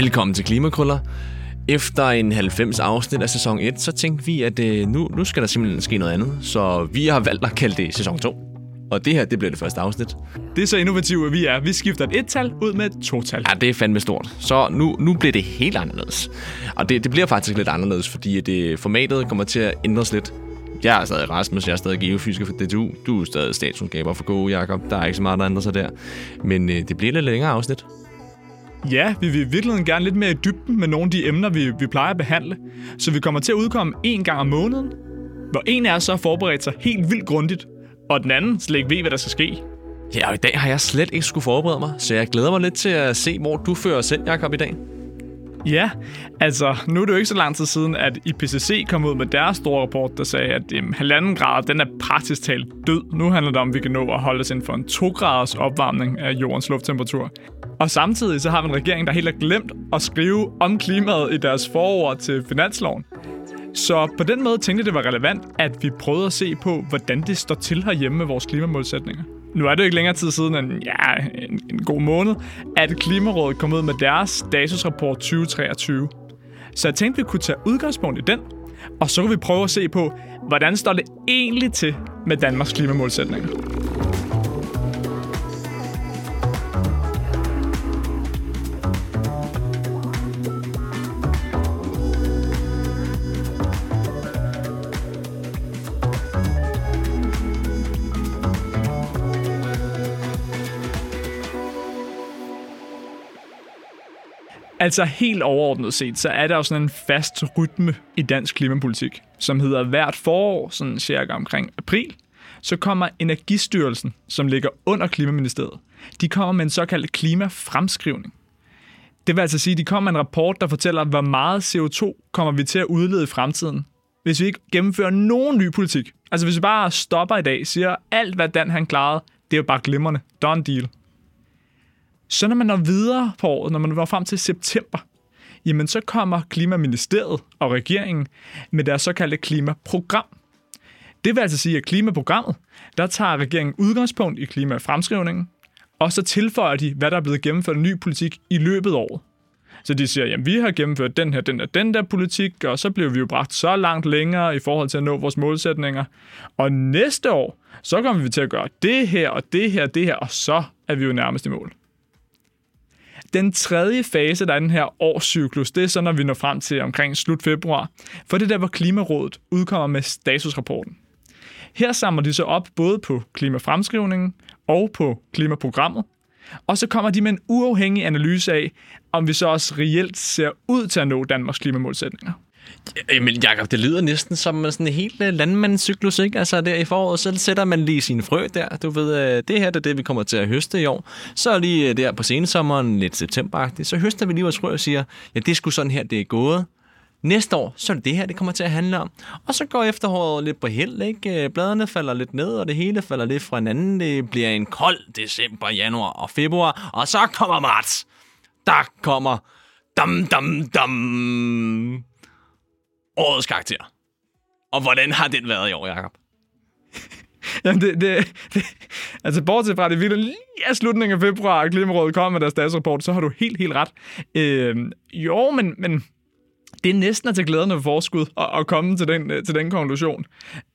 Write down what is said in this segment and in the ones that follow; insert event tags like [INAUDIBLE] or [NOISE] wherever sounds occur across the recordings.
Velkommen til Klimakrøller. Efter en 90 afsnit af sæson 1, så tænkte vi, at øh, nu, nu skal der simpelthen ske noget andet. Så vi har valgt at kalde det sæson 2. Og det her, det bliver det første afsnit. Det er så innovative, vi er. Vi skifter et et-tal ud med et to-tal. Ja, det er fandme stort. Så nu, nu bliver det helt anderledes. Og det, det bliver faktisk lidt anderledes, fordi det, formatet kommer til at ændres lidt. Jeg er stadig Rasmus, jeg er stadig geofysiker for DTU. Du er stadig statskundskaber for Go, Jacob. Der er ikke så meget, der ændrer sig der. Men øh, det bliver lidt længere afsnit. Ja, vi vil virkelig gerne lidt mere i dybden med nogle af de emner, vi, vi plejer at behandle. Så vi kommer til at udkomme en gang om måneden, hvor en af os så har forberedt sig helt vildt grundigt, og den anden slet ikke ved, hvad der skal ske. Ja, og i dag har jeg slet ikke skulle forberede mig, så jeg glæder mig lidt til at se, hvor du fører os hen, Jacob, i dag. Ja, altså, nu er det jo ikke så lang tid siden, at IPCC kom ud med deres store rapport, der sagde, at jamen, halvanden grad, den er praktisk talt død. Nu handler det om, at vi kan nå at holde os inden for en 2 graders opvarmning af jordens lufttemperatur. Og samtidig så har vi en regering, der helt har glemt at skrive om klimaet i deres forord til finansloven. Så på den måde tænkte jeg, det var relevant, at vi prøvede at se på, hvordan det står til herhjemme med vores klimamålsætninger. Nu er det jo ikke længere tid siden end ja, en, en god måned, at Klimarådet kom ud med deres statusrapport 2023. Så jeg tænkte, vi kunne tage udgangspunkt i den, og så kan vi prøve at se på, hvordan står det egentlig til med Danmarks klimamålsætninger. Altså helt overordnet set, så er der jo sådan en fast rytme i dansk klimapolitik, som hedder hvert forår, sådan cirka omkring april, så kommer Energistyrelsen, som ligger under Klimaministeriet, de kommer med en såkaldt klimafremskrivning. Det vil altså sige, at de kommer med en rapport, der fortæller, hvor meget CO2 kommer vi til at udlede i fremtiden, hvis vi ikke gennemfører nogen ny politik. Altså hvis vi bare stopper i dag, siger alt, hvad Dan han klarede, det er jo bare glimrende. Done deal. Så når man når videre på året, når man når frem til september, jamen så kommer Klimaministeriet og regeringen med deres såkaldte klimaprogram. Det vil altså sige, at klimaprogrammet, der tager regeringen udgangspunkt i klimafremskrivningen, og så tilføjer de, hvad der er blevet gennemført af ny politik i løbet af året. Så de siger, jamen vi har gennemført den her, den der, den der politik, og så bliver vi jo bragt så langt længere i forhold til at nå vores målsætninger. Og næste år, så kommer vi til at gøre det her, og det her, det her, og så er vi jo nærmest i mål. Den tredje fase, der er den her årscyklus, det er så, når vi når frem til omkring slut februar. For det er der, hvor Klimarådet udkommer med statusrapporten. Her samler de så op både på klimafremskrivningen og på klimaprogrammet. Og så kommer de med en uafhængig analyse af, om vi så også reelt ser ud til at nå Danmarks klimamålsætninger. Jamen, Jacob, det lyder næsten som sådan en helt øh, landmandscyklus, ikke? Altså, der i foråret, så sætter man lige sine frø der. Du ved, øh, det her det er det, vi kommer til at høste i år. Så lige øh, der på sensommeren, lidt septemberagtigt, så høster vi lige vores frø og siger, ja, det er sgu sådan her, det er gået. Næste år, så er det det her, det kommer til at handle om. Og så går efteråret lidt på held, ikke? Øh, bladene falder lidt ned, og det hele falder lidt fra hinanden. Det bliver en kold december, januar og februar. Og så kommer marts. Der kommer dam, dam, dam årets karakter. Og hvordan har den været i år, Jacob? [LAUGHS] Jamen, det, det, det, altså bortset fra det vilde lige af slutningen af februar, at Klimarådet kom med deres statsrapport, så har du helt, helt ret. Øh, jo, men, men det er næsten at tage glæderne for forskud at, at komme til den, øh, til den konklusion.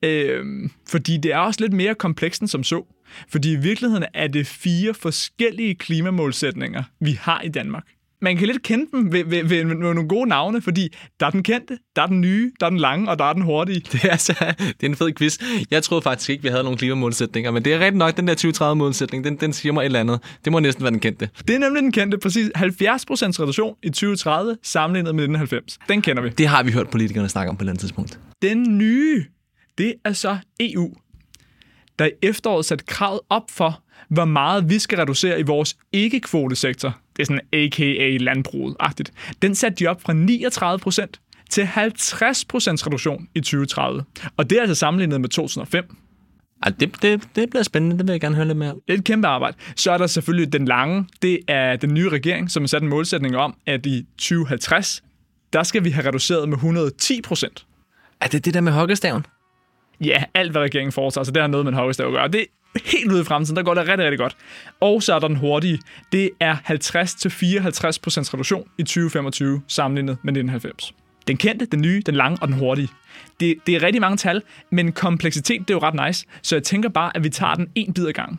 Øh, fordi det er også lidt mere komplekst end som så. Fordi i virkeligheden er det fire forskellige klimamålsætninger, vi har i Danmark man kan lidt kende dem ved, ved, ved, ved nogle gode navne, fordi der er den kendte, der er den nye, der er den lange, og der er den hurtige. [LAUGHS] Det er, altså, det er en fed quiz. Jeg troede faktisk ikke, vi havde nogle klimamålsætninger, men det er rigtig nok, den der 2030-målsætning, den, den siger mig et eller andet. Det må næsten være den kendte. Det er nemlig den kendte, præcis 70% reduktion i 2030 sammenlignet med 1990. Den kender vi. Det har vi hørt politikerne snakke om på et eller andet tidspunkt. Den nye, det er så EU, der i efteråret sat kravet op for, hvor meget vi skal reducere i vores ikke-kvotesektor. Det er sådan a.k.a. landbruget-agtigt. Den satte de op fra 39 procent til 50 procents reduktion i 2030. Og det er altså sammenlignet med 2005. Ja, det, det, det bliver spændende, det vil jeg gerne høre lidt mere Det er et kæmpe arbejde. Så er der selvfølgelig den lange, det er den nye regering, som har sat en målsætning om, at i 2050, der skal vi have reduceret med 110 procent. Er det det der med hokkestaven? Ja, alt hvad regeringen foretager, så det har noget med en hokkestav at gøre. Det helt ude i fremtiden, der går det rigtig, rigtig godt. Og så er der den hurtige. Det er 50-54% reduktion i 2025 sammenlignet med 1990. Den kendte, den nye, den lange og den hurtige. Det, det er rigtig mange tal, men kompleksitet det er jo ret nice. Så jeg tænker bare, at vi tager den en bid ad gangen.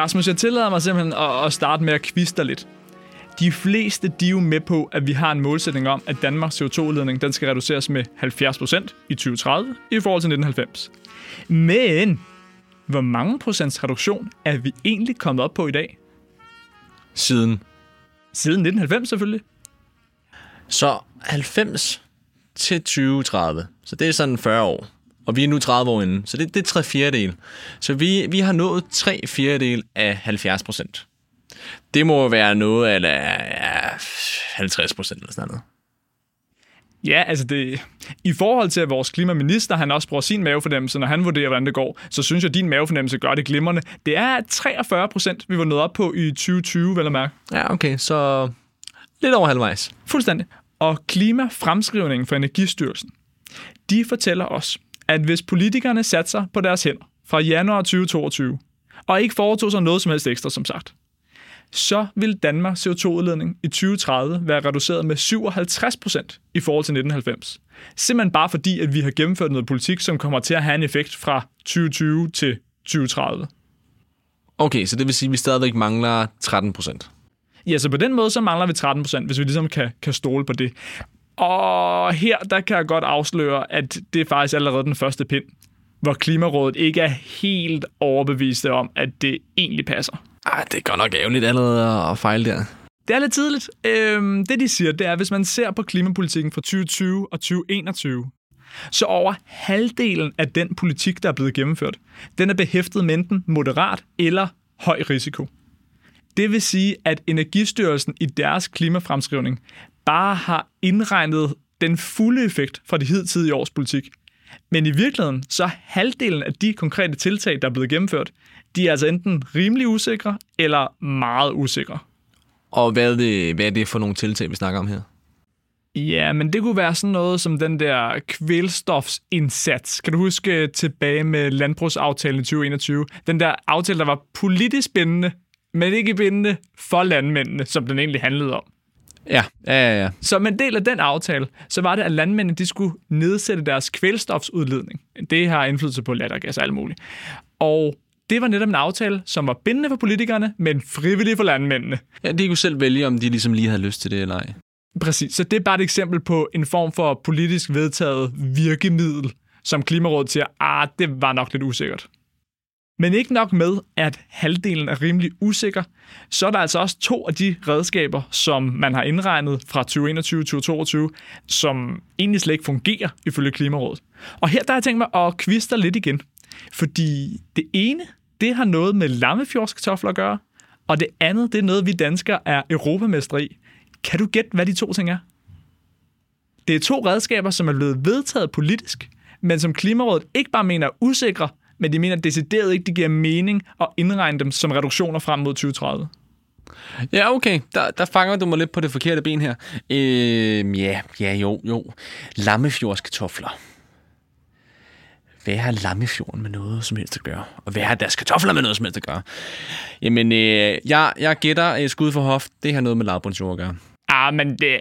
Rasmus, jeg tillader mig simpelthen at, at starte med at kviste lidt. De fleste de er jo med på, at vi har en målsætning om, at Danmarks CO2-udledning den skal reduceres med 70% i 2030 i forhold til 1990. Men hvor mange procents reduktion er vi egentlig kommet op på i dag? Siden. Siden 1990 selvfølgelig. Så 90 til 2030. Så det er sådan 40 år. Og vi er nu 30 år inde, så det, det er tre fjerdedel. Så vi, vi har nået tre fjerdedel af 70 procent. Det må være noget af ja, 50 procent eller sådan noget. Ja, altså det, i forhold til at vores klimaminister, han også bruger sin mavefornemmelse, når han vurderer, hvordan det går, så synes jeg, at din mavefornemmelse gør det glimrende. Det er 43 procent, vi var nået op på i 2020, vel at mærke. Ja, okay, så lidt over halvvejs. Fuldstændig. Og klimafremskrivningen for Energistyrelsen, de fortæller os, at hvis politikerne satte sig på deres hænder fra januar 2022, og ikke foretog sig noget som helst ekstra, som sagt, så vil Danmarks CO2-udledning i 2030 være reduceret med 57 procent i forhold til 1990. Simpelthen bare fordi, at vi har gennemført noget politik, som kommer til at have en effekt fra 2020 til 2030. Okay, så det vil sige, at vi stadigvæk mangler 13 procent. Ja, så på den måde, så mangler vi 13 procent, hvis vi ligesom kan, kan stole på det. Og her, der kan jeg godt afsløre, at det er faktisk allerede den første pind, hvor Klimarådet ikke er helt overbevist om, at det egentlig passer. Ej, det er godt nok ærgerligt allerede at fejle der. Det er lidt tidligt. Øhm, det, de siger, det er, at hvis man ser på klimapolitikken fra 2020 og 2021, så over halvdelen af den politik, der er blevet gennemført, den er behæftet med enten moderat eller høj risiko. Det vil sige, at Energistyrelsen i deres klimafremskrivning bare har indregnet den fulde effekt fra de hidtidige års politik. Men i virkeligheden, så er halvdelen af de konkrete tiltag, der er blevet gennemført, de er altså enten rimelig usikre eller meget usikre. Og hvad er, det, hvad er det for nogle tiltag, vi snakker om her? Ja, men det kunne være sådan noget som den der kvælstofsindsats. Kan du huske tilbage med landbrugsaftalen i 2021? Den der aftale, der var politisk spændende, men ikke bindende for landmændene, som den egentlig handlede om. Ja, ja, ja. ja. Som en del af den aftale, så var det, at landmændene de skulle nedsætte deres kvælstofsudledning. Det har indflydelse på lattergas og alt muligt. Og det var netop en aftale, som var bindende for politikerne, men frivillig for landmændene. Ja, de kunne selv vælge, om de ligesom lige havde lyst til det eller ej. Præcis, så det er bare et eksempel på en form for politisk vedtaget virkemiddel, som Klimarådet siger, ah, det var nok lidt usikkert. Men ikke nok med, at halvdelen er rimelig usikker, så er der altså også to af de redskaber, som man har indregnet fra 2021-2022, som egentlig slet ikke fungerer ifølge Klimarådet. Og her der har jeg tænkt mig at kviste lidt igen. Fordi det ene, det har noget med lammefjordskartofler at gøre, og det andet, det er noget, vi danskere er europamester i. Kan du gætte, hvad de to ting er? Det er to redskaber, som er blevet vedtaget politisk, men som Klimarådet ikke bare mener er usikre, men de mener decideret ikke, det giver mening at indregne dem som reduktioner frem mod 2030. Ja, okay. Der, der fanger du mig lidt på det forkerte ben her. Øh, ja, ja, jo, jo. Lammefjordskartofler. Hvad har Lammefjorden med noget som helst at gøre? Og hvad har deres kartofler med noget som helst at gøre? Jamen, øh, jeg, jeg gætter et skud for hoft. Det har noget med lavbundsjord at gøre. Ah, men det,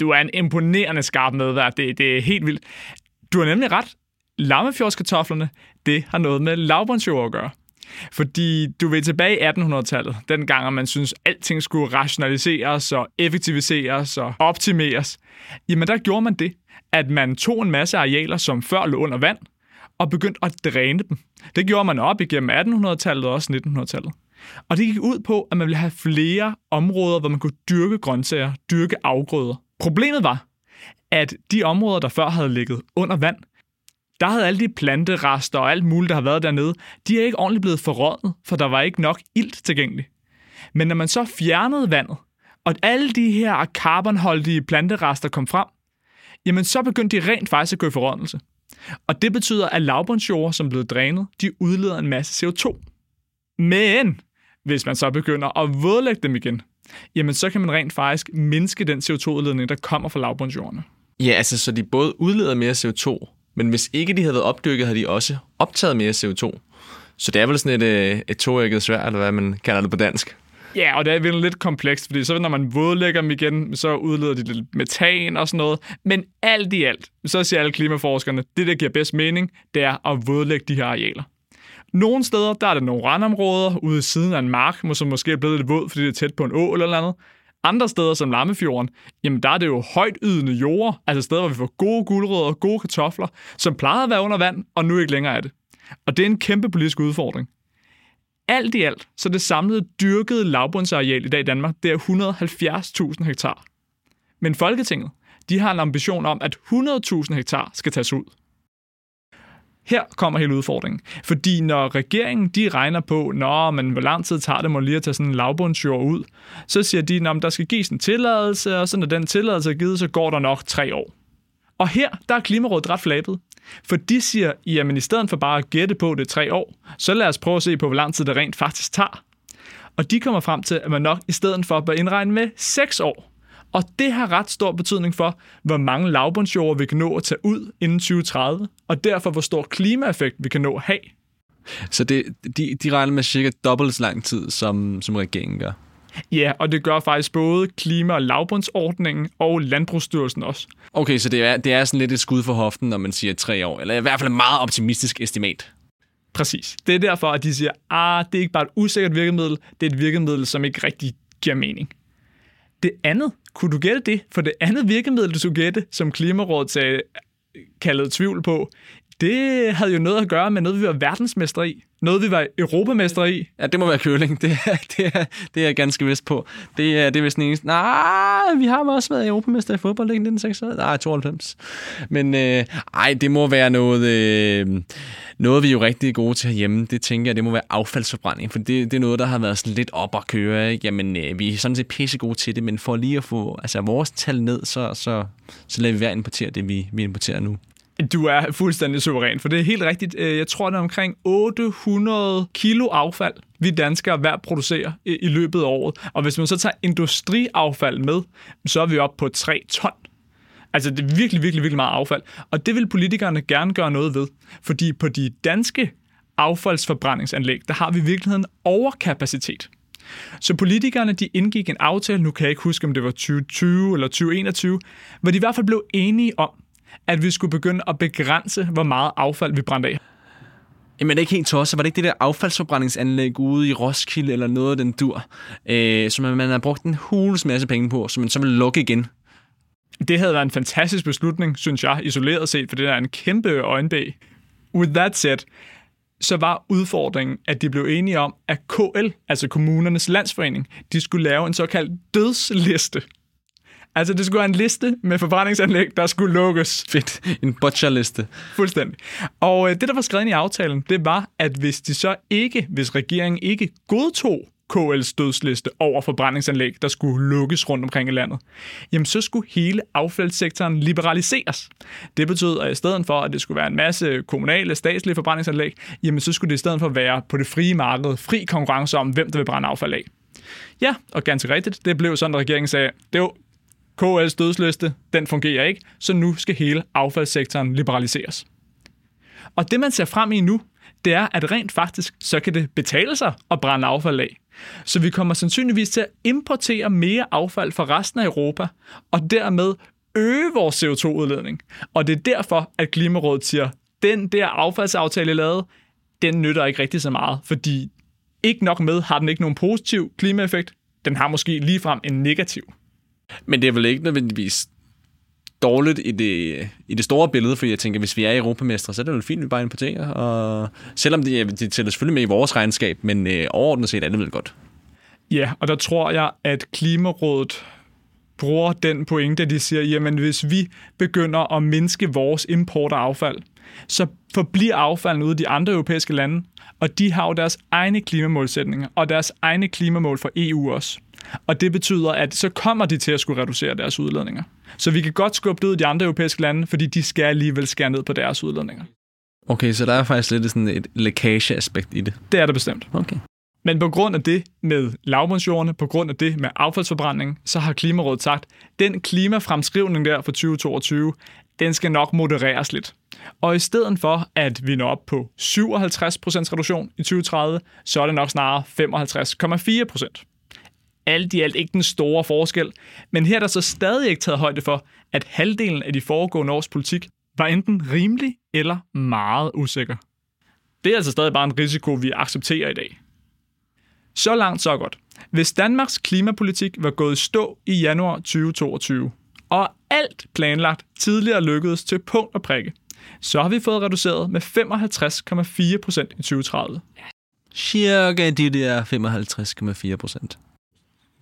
du er en imponerende skarp medvær. Det, det er helt vildt. Du har nemlig ret. Lammefjordskartoflerne, det har noget med lavbundsjord at gøre. Fordi du vil tilbage i 1800-tallet, dengang man synes, at alting skulle rationaliseres og effektiviseres og optimeres. Jamen der gjorde man det, at man tog en masse arealer, som før lå under vand, og begyndte at dræne dem. Det gjorde man op igennem 1800-tallet og også 1900-tallet. Og det gik ud på, at man ville have flere områder, hvor man kunne dyrke grøntsager, dyrke afgrøder. Problemet var, at de områder, der før havde ligget under vand, der havde alle de planterester og alt muligt, der har været dernede, de er ikke ordentligt blevet forrådnet, for der var ikke nok ilt tilgængelig. Men når man så fjernede vandet, og alle de her carbonholdige planterester kom frem, jamen så begyndte de rent faktisk at gå i forrådnelse. Og det betyder, at lavbundsjord, som blev drænet, de udleder en masse CO2. Men hvis man så begynder at vådlægge dem igen, jamen så kan man rent faktisk mindske den CO2-udledning, der kommer fra lavbundsjordene. Ja, altså så de både udleder mere CO2, men hvis ikke de havde været opdykket, havde de også optaget mere CO2. Så det er vel sådan et, øh, et toægget svær, eller hvad man kalder det på dansk. Ja, og det er virkelig lidt komplekst, fordi så når man vådlægger dem igen, så udleder de lidt metan og sådan noget. Men alt i alt, så siger alle klimaforskerne, det der giver bedst mening, det er at vådlægge de her arealer. Nogle steder, der er der nogle randområder ude i siden af en mark, som måske er blevet lidt våd, fordi det er tæt på en å eller andet. Andre steder, som Lammefjorden, jamen der er det jo højt ydende jord, altså steder, hvor vi får gode guldrødder og gode kartofler, som plejede at være under vand, og nu ikke længere er det. Og det er en kæmpe politisk udfordring. Alt i alt, så det samlede dyrkede lavbundsareal i dag i Danmark, det er 170.000 hektar. Men Folketinget, de har en ambition om, at 100.000 hektar skal tages ud. Her kommer hele udfordringen. Fordi når regeringen de regner på, Nå, men hvor lang tid tager det må lige at tage sådan en lavbundsjord ud, så siger de, at der skal gives en tilladelse, og så når den tilladelse er givet, så går der nok tre år. Og her, der er Klimarådet ret flabet. For de siger, jamen i stedet for bare at gætte på det tre år, så lad os prøve at se på, hvor lang tid det rent faktisk tager. Og de kommer frem til, at man nok i stedet for bør indregne med 6 år. Og det har ret stor betydning for, hvor mange lavbundsjord vi kan nå at tage ud inden 2030, og derfor hvor stor klimaeffekt vi kan nå at have. Så det, de, de regner med cirka dobbelt så lang tid, som, som regeringen gør. Ja, og det gør faktisk både klima- og lavbundsordningen og Landbrugsstyrelsen også. Okay, så det er, det er sådan lidt et skud for hoften, når man siger tre år, eller i hvert fald et meget optimistisk estimat. Præcis. Det er derfor, at de siger, ah, det er ikke bare et usikkert virkemiddel, det er et virkemiddel, som ikke rigtig giver mening. Det andet, kunne du gætte det? For det andet virkemiddel, du skulle gætte, som Klimarådet sagde, kaldet tvivl på, det havde jo noget at gøre med noget, vi var verdensmester i. Noget, vi var europamester i. Ja, det må være køling. Det er, [LAUGHS] det er, det er jeg ganske vist på. Det er, det er vist den eneste. Nej, vi har også været europamester i fodbold, ikke 1996? Nej, 92. Men øh, ej, det må være noget, øh, noget, vi er jo rigtig gode til herhjemme. Det tænker jeg, det må være affaldsforbrænding, for det, det er noget, der har været sådan lidt op at køre. Ikke? Jamen, øh, vi er sådan set pisse gode til det, men for lige at få altså, vores tal ned, så, så, så lader vi være importere det, vi, vi importerer nu. Du er fuldstændig suveræn, for det er helt rigtigt. Øh, jeg tror, det er omkring 800 kilo affald, vi danskere hver producerer i løbet af året. Og hvis man så tager industriaffald med, så er vi oppe på 3 ton. Altså, det er virkelig, virkelig, virkelig meget affald. Og det vil politikerne gerne gøre noget ved. Fordi på de danske affaldsforbrændingsanlæg, der har vi i virkeligheden overkapacitet. Så politikerne de indgik en aftale, nu kan jeg ikke huske, om det var 2020 eller 2021, hvor de i hvert fald blev enige om, at vi skulle begynde at begrænse, hvor meget affald vi brændte af. Jamen, det er ikke helt tosset. Var det ikke det der affaldsforbrændingsanlæg ude i Roskilde eller noget af den dur, øh, som man har brugt en hulens masse penge på, som man så vil lukke igen? Det havde været en fantastisk beslutning, synes jeg, isoleret set, for det er en kæmpe øjenbæg. With that said, så var udfordringen, at de blev enige om, at KL, altså kommunernes landsforening, de skulle lave en såkaldt dødsliste Altså, det skulle være en liste med forbrændingsanlæg, der skulle lukkes. Fedt. En butcherliste. Fuldstændig. Og øh, det, der var skrevet i aftalen, det var, at hvis de så ikke, hvis regeringen ikke godtog KL's dødsliste over forbrændingsanlæg, der skulle lukkes rundt omkring i landet, jamen så skulle hele affaldssektoren liberaliseres. Det betød, at i stedet for, at det skulle være en masse kommunale, statslige forbrændingsanlæg, jamen så skulle det i stedet for være på det frie marked, fri konkurrence om, hvem der vil brænde affald af. Ja, og ganske rigtigt, det blev sådan, at regeringen sagde, det jo KL's dødsliste, den fungerer ikke, så nu skal hele affaldssektoren liberaliseres. Og det, man ser frem i nu, det er, at rent faktisk, så kan det betale sig at brænde affald af. Så vi kommer sandsynligvis til at importere mere affald fra resten af Europa, og dermed øge vores CO2-udledning. Og det er derfor, at Klimarådet siger, den der affaldsaftale, I lavede, den nytter ikke rigtig så meget, fordi ikke nok med har den ikke nogen positiv klimaeffekt, den har måske ligefrem en negativ. Men det er vel ikke nødvendigvis dårligt i det, i det store billede, for jeg tænker, hvis vi er europamestre, så er det vel fint, at vi bare importerer. Og selvom det, det tæller selvfølgelig med i vores regnskab, men øh, overordnet set er det vel godt. Ja, og der tror jeg, at Klimarådet bruger den pointe, at de siger, jamen hvis vi begynder at mindske vores import af affald, så forbliver affaldet ude i de andre europæiske lande, og de har jo deres egne klimamålsætninger og deres egne klimamål for EU også. Og det betyder, at så kommer de til at skulle reducere deres udledninger. Så vi kan godt skubbe det ud i de andre europæiske lande, fordi de skal alligevel skære ned på deres udledninger. Okay, så der er faktisk lidt sådan et lækageaspekt i det. Det er det bestemt. Okay. Men på grund af det med lavbundsjordene, på grund af det med affaldsforbrænding, så har Klimarådet sagt, at den klimafremskrivning der for 2022, den skal nok modereres lidt. Og i stedet for, at vi når op på 57% reduktion i 2030, så er det nok snarere 55,4%. Alt i alt ikke den store forskel, men her er der så stadig ikke taget højde for, at halvdelen af de foregående års politik var enten rimelig eller meget usikker. Det er altså stadig bare en risiko, vi accepterer i dag. Så langt, så godt. Hvis Danmarks klimapolitik var gået stå i januar 2022, og alt planlagt tidligere lykkedes til punkt og prikke, så har vi fået reduceret med 55,4 procent i 2030. Cirka de der 55,4 procent.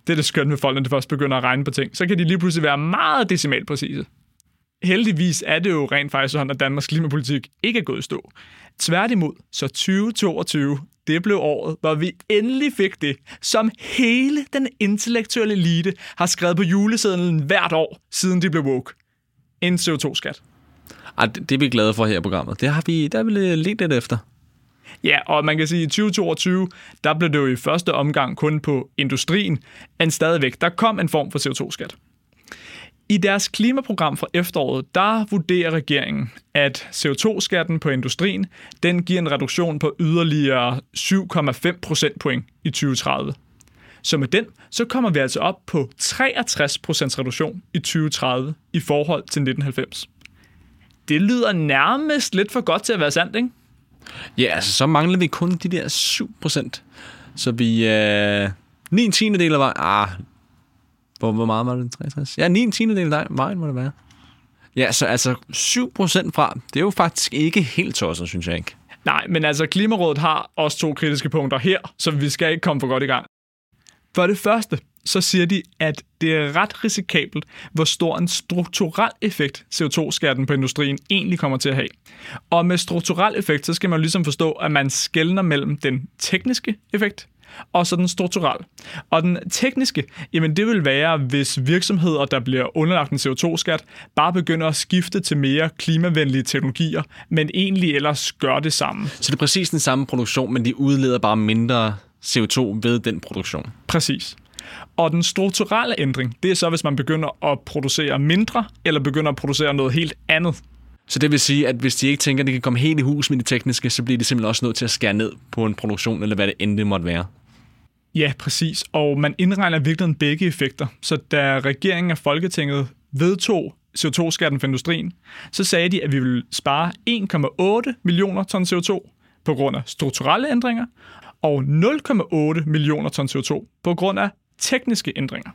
Det er det skønt med folk, når de først begynder at regne på ting. Så kan de lige pludselig være meget decimalpræcise. Heldigvis er det jo rent faktisk sådan, at Danmarks klimapolitik ikke er gået i stå. Tværtimod, så 2022, det blev året, hvor vi endelig fik det, som hele den intellektuelle elite har skrevet på julesedlen hvert år, siden de blev woke. En CO2-skat. Ej, det, det er vi glade for her i programmet. Det har vi, der har vi lidt efter. Ja, og man kan sige, at i 2022, der blev det jo i første omgang kun på industrien, men stadigvæk, der kom en form for CO2-skat. I deres klimaprogram fra efteråret, der vurderer regeringen, at CO2-skatten på industrien, den giver en reduktion på yderligere 7,5 procentpoint i 2030. Så med den, så kommer vi altså op på 63 procents reduktion i 2030 i forhold til 1990. Det lyder nærmest lidt for godt til at være sandt, ikke? Ja, altså så mangler vi kun de der 7%. Så vi er øh, 9 tiendedel af vejen. Ah, hvor, hvor meget var det? 63? Ja, 9 tiendedel af vejen må det være. Ja, så altså 7% fra, det er jo faktisk ikke helt tosset, synes jeg ikke. Nej, men altså Klimarådet har også to kritiske punkter her, så vi skal ikke komme for godt i gang. For det første, så siger de, at det er ret risikabelt, hvor stor en strukturel effekt CO2-skatten på industrien egentlig kommer til at have. Og med strukturel effekt, så skal man ligesom forstå, at man skældner mellem den tekniske effekt og så den strukturelle. Og den tekniske, jamen det vil være, hvis virksomheder, der bliver underlagt en CO2-skat, bare begynder at skifte til mere klimavenlige teknologier, men egentlig ellers gør det samme. Så det er præcis den samme produktion, men de udleder bare mindre CO2 ved den produktion. Præcis. Og den strukturelle ændring, det er så, hvis man begynder at producere mindre, eller begynder at producere noget helt andet. Så det vil sige, at hvis de ikke tænker, at de kan komme helt i hus med det tekniske, så bliver de simpelthen også nødt til at skære ned på en produktion, eller hvad det end det måtte være. Ja, præcis. Og man indregner virkelig begge effekter. Så da regeringen og Folketinget vedtog CO2-skatten for industrien, så sagde de, at vi ville spare 1,8 millioner ton CO2 på grund af strukturelle ændringer, og 0,8 millioner ton CO2 på grund af tekniske ændringer.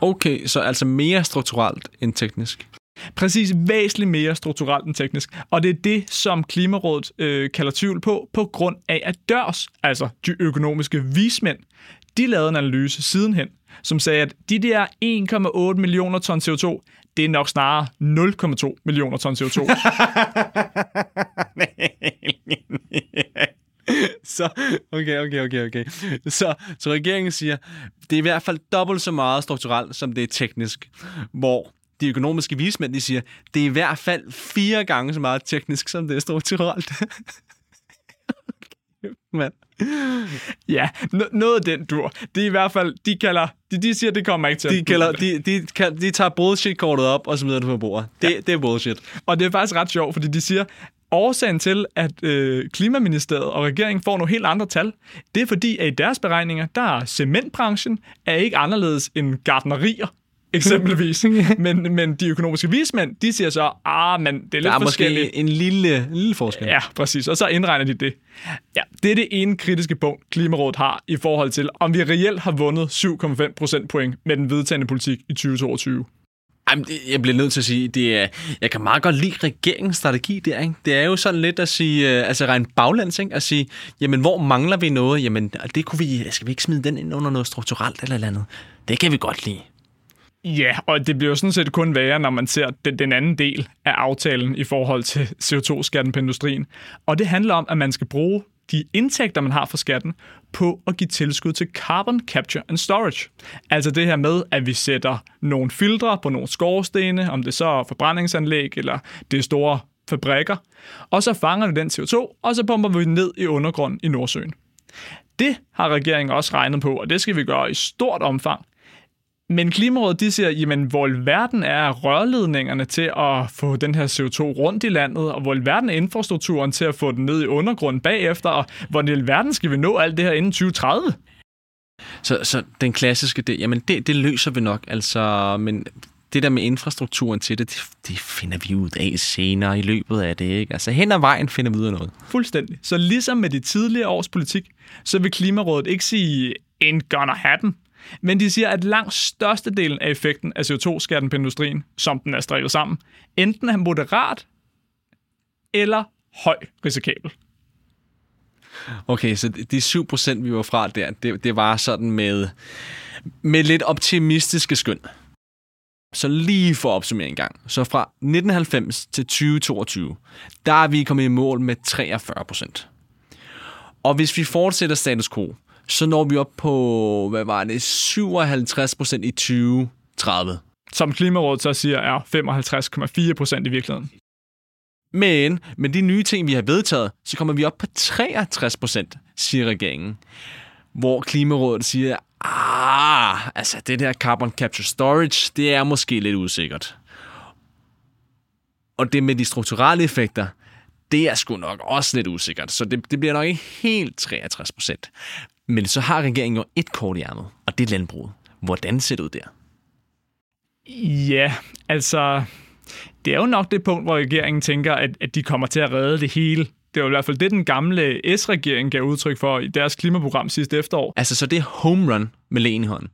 Okay, så altså mere strukturelt end teknisk. Præcis væsentligt mere strukturelt end teknisk. Og det er det, som Klimarådet øh, kalder tvivl på, på grund af, at DØRS, altså de økonomiske vismænd, de lavede en analyse sidenhen, som sagde, at de der 1,8 millioner ton CO2, det er nok snarere 0,2 millioner ton CO2. [LAUGHS] [LAUGHS] så, okay, okay, okay, okay. Så, så regeringen siger, det er i hvert fald dobbelt så meget strukturelt, som det er teknisk. Hvor de økonomiske vismænd, de siger, det er i hvert fald fire gange så meget teknisk, som det er strukturelt. [LAUGHS] Mand. Ja, n- noget af den dur. Det er i hvert fald, de kalder, de, de siger, det kommer ikke til de at kalder, de, de, de, de tager bullshit-kortet op, og så videre det på bordet. Det, ja. det er bullshit. Og det er faktisk ret sjovt, fordi de siger, årsagen til, at øh, Klimaministeriet og regeringen får nogle helt andre tal, det er fordi, at i deres beregninger, der er cementbranchen er ikke anderledes end gardnerier [LAUGHS] eksempelvis. men, men de økonomiske vismænd, de siger så, ah, men det er lidt Der er forskelligt. måske en lille, en lille forskel. Ja, præcis. Og så indregner de det. Ja, det er det ene kritiske punkt, Klimarådet har i forhold til, om vi reelt har vundet 7,5 procentpoint med den vedtagende politik i 2022. Jamen, det- jeg bliver nødt til at sige, det er, jeg kan meget godt lide regeringens strategi der, ikke? Det er jo sådan lidt at sige, øh, altså rent baglands, ikke? At sige, jamen, hvor mangler vi noget? Jamen, det kunne vi, skal vi ikke smide den ind under noget strukturelt eller eller andet? Det kan vi godt lide. Ja, og det bliver jo sådan set kun værre, når man ser den, den anden del af aftalen i forhold til CO2-skatten på industrien. Og det handler om, at man skal bruge de indtægter, man har fra skatten, på at give tilskud til carbon capture and storage. Altså det her med, at vi sætter nogle filtre på nogle skorstene, om det så er forbrændingsanlæg eller det er store fabrikker, og så fanger vi den CO2, og så pumper vi den ned i undergrunden i Nordsøen. Det har regeringen også regnet på, og det skal vi gøre i stort omfang. Men Klimarådet de siger, jamen hvor verden er rørledningerne til at få den her CO2 rundt i landet, og hvor verden er infrastrukturen til at få den ned i undergrunden bagefter, og hvor verden skal vi nå alt det her inden 2030? Så, så den klassiske, det, jamen det, det løser vi nok, altså, men det der med infrastrukturen til det, det, det finder vi ud af senere i løbet af det. Ikke? Altså hen ad vejen finder vi ud af noget. Fuldstændig. Så ligesom med de tidligere års politik, så vil Klimarådet ikke sige, ain't gonna happen. Men de siger, at langt størstedelen af effekten af CO2-skatten på industrien, som den er strikket sammen, enten er moderat eller høj risikabel. Okay, så de 7%, vi var fra der, det, det var sådan med, med lidt optimistiske skøn. Så lige for at opsummere en gang. Så fra 1990 til 2022, der er vi kommet i mål med 43 procent. Og hvis vi fortsætter status quo, så når vi op på, hvad var det, 57 procent i 2030. Som Klimarådet så siger, er 55,4 procent i virkeligheden. Men med de nye ting, vi har vedtaget, så kommer vi op på 63 procent, siger regeringen. Hvor Klimarådet siger, ah, altså det der carbon capture storage, det er måske lidt usikkert. Og det med de strukturelle effekter, det er sgu nok også lidt usikkert. Så det, det bliver nok ikke helt 63 procent. Men så har regeringen jo et kort i ærmet, og det er landbruget. Hvordan ser det ud der? Ja, altså, det er jo nok det punkt, hvor regeringen tænker, at, at de kommer til at redde det hele. Det var i hvert fald det, den gamle S-regering gav udtryk for i deres klimaprogram sidste efterår. Altså, så det er home run med lægen i hånden?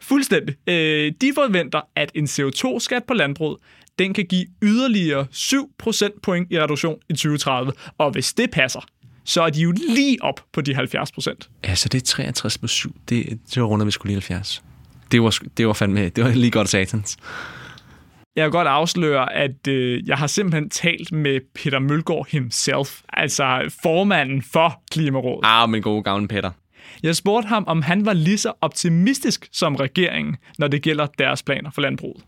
Fuldstændig. Øh, de forventer, at en CO2-skat på landbruget, den kan give yderligere 7 procentpoint i reduktion i 2030. Og hvis det passer, så er de jo lige op på de 70 procent. Ja, så det er 63 på 7. Det, det var runder vi skulle lige 70. Det var, det var fandme, det var lige godt satans. Jeg kan godt afsløre, at øh, jeg har simpelthen talt med Peter Mølgaard himself, altså formanden for Klimarådet. Ah, men gode gamle Peter. Jeg spurgte ham, om han var lige så optimistisk som regeringen, når det gælder deres planer for landbruget.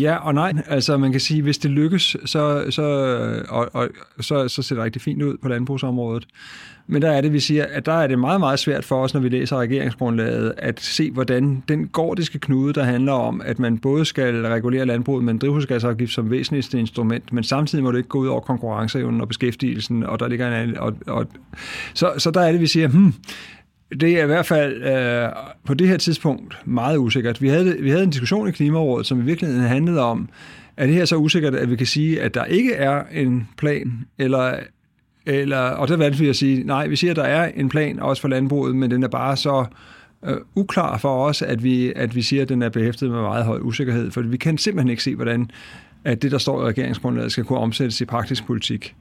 Ja og nej. Altså man kan sige, hvis det lykkes, så, så, og, og, så, så ser det rigtig fint ud på landbrugsområdet. Men der er det, vi siger, at der er det meget, meget svært for os, når vi læser regeringsgrundlaget, at se, hvordan den gordiske knude, der handler om, at man både skal regulere landbruget med en drivhusgasafgift som væsentligste instrument, men samtidig må det ikke gå ud over konkurrenceevnen og beskæftigelsen, og der ligger en anden, og, og, så, så der er det, vi siger, hmm, det er i hvert fald øh, på det her tidspunkt meget usikkert. Vi havde, vi havde en diskussion i Klimarådet, som i virkeligheden handlede om, er det her så usikkert, at vi kan sige, at der ikke er en plan, eller, eller og der er vanskeligt at sige, nej, vi siger, at der er en plan også for landbruget, men den er bare så øh, uklar for os, at vi, at vi siger, at den er behæftet med meget høj usikkerhed, for vi kan simpelthen ikke se, hvordan at det, der står i regeringsgrundlaget, skal kunne omsættes i praktisk politik.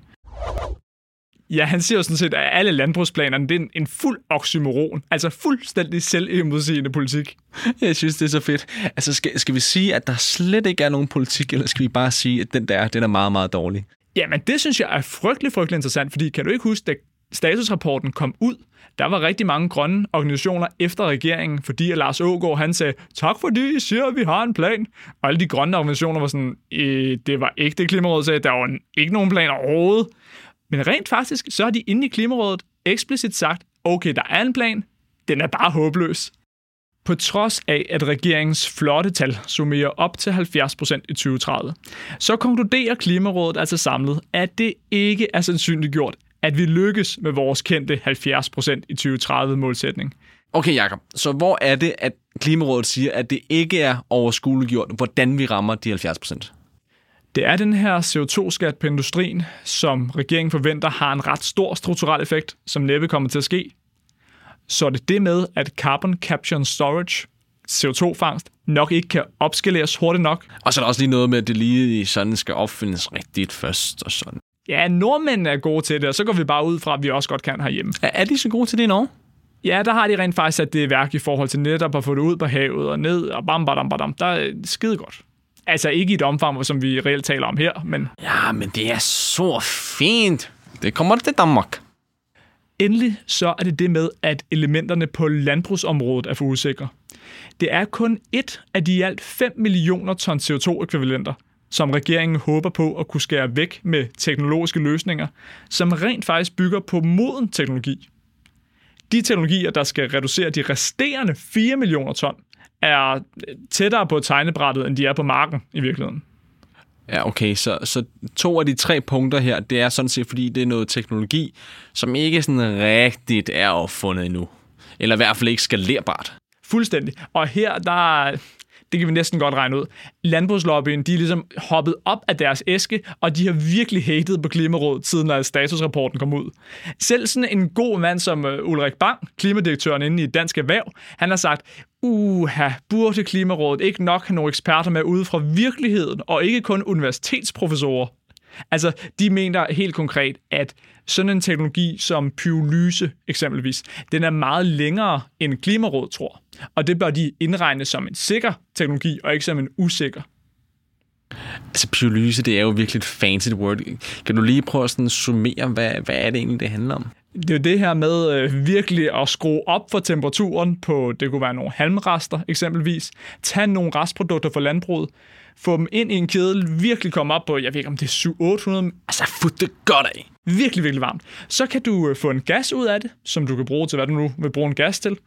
Ja, han siger jo sådan set, at alle landbrugsplanerne, det er en, en fuld oxymoron. Altså fuldstændig selvimodsigende politik. Jeg synes, det er så fedt. Altså, skal, skal vi sige, at der slet ikke er nogen politik, eller skal vi bare sige, at den der, den er meget, meget dårlig? Jamen, det synes jeg er frygtelig, frygtelig interessant, fordi kan du ikke huske, da statusrapporten kom ud, der var rigtig mange grønne organisationer efter regeringen, fordi Lars Ågaard, han sagde, tak fordi I siger, at vi har en plan. Og alle de grønne organisationer var sådan, øh, det var ikke det Klimarådet sagde, der var ikke nogen plan overhovedet. Men rent faktisk, så har de inde i Klimarådet eksplicit sagt, okay, der er en plan, den er bare håbløs. På trods af, at regeringens flotte tal summerer op til 70% i 2030, så konkluderer Klimarådet altså samlet, at det ikke er sandsynliggjort, at vi lykkes med vores kendte 70% i 2030-målsætning. Okay, Jakob. Så hvor er det, at Klimarådet siger, at det ikke er overskueliggjort, hvordan vi rammer de 70%? Det er den her CO2-skat på industrien, som regeringen forventer har en ret stor strukturel effekt, som næppe kommer til at ske. Så er det det med, at carbon capture and storage, CO2-fangst, nok ikke kan opskaleres hurtigt nok. Og så er der også lige noget med, at det lige sådan skal opfindes rigtigt først og sådan. Ja, nordmændene er gode til det, og så går vi bare ud fra, at vi også godt kan herhjemme. Er, er de så gode til det i Norge? Ja, der har de rent faktisk sat det i værk i forhold til netop at få det ud på havet og ned, og bam, bam, bam, bam. Der er skide godt. Altså ikke i et omfang, som vi reelt taler om her, men Ja, men det er så fint. Det kommer til Danmark. endelig så er det det med, at elementerne på landbrugsområdet er for usikre. Det er kun et af de i alt 5 millioner ton CO2-ekvivalenter, som regeringen håber på at kunne skære væk med teknologiske løsninger, som rent faktisk bygger på moden teknologi. De teknologier, der skal reducere de resterende 4 millioner ton, er tættere på tegnebrættet, end de er på marken i virkeligheden. Ja, okay, så, så to af de tre punkter her, det er sådan set, fordi det er noget teknologi, som ikke sådan rigtigt er opfundet endnu. Eller i hvert fald ikke skalerbart. Fuldstændig. Og her, der det kan vi næsten godt regne ud. Landbrugslobbyen, de er ligesom hoppet op af deres æske, og de har virkelig hatet på Klimarådet, siden at statusrapporten kom ud. Selv sådan en god mand som øh, Ulrik Bang, klimadirektøren inde i Dansk Erhverv, han har sagt, uha, burde Klimarådet ikke nok have nogle eksperter med ude fra virkeligheden, og ikke kun universitetsprofessorer? Altså, de mener helt konkret, at sådan en teknologi som pyrolyse eksempelvis, den er meget længere end Klimarådet tror. Og det bør de indregne som en sikker teknologi, og ikke som en usikker. Altså, pyrolyse, det er jo virkelig et fancy word. Kan du lige prøve at sådan summere, hvad, hvad er det egentlig, det handler om? Det er jo det her med øh, virkelig at skrue op for temperaturen på, det kunne være nogle halmrester eksempelvis, tage nogle restprodukter fra landbruget, få dem ind i en kedel, virkelig komme op på, jeg ved ikke om det er 700-800, Altså, fut det godt af. virkelig, virkelig varmt. Så kan du øh, få en gas ud af det, som du kan bruge til, hvad du nu vil bruge en gas til.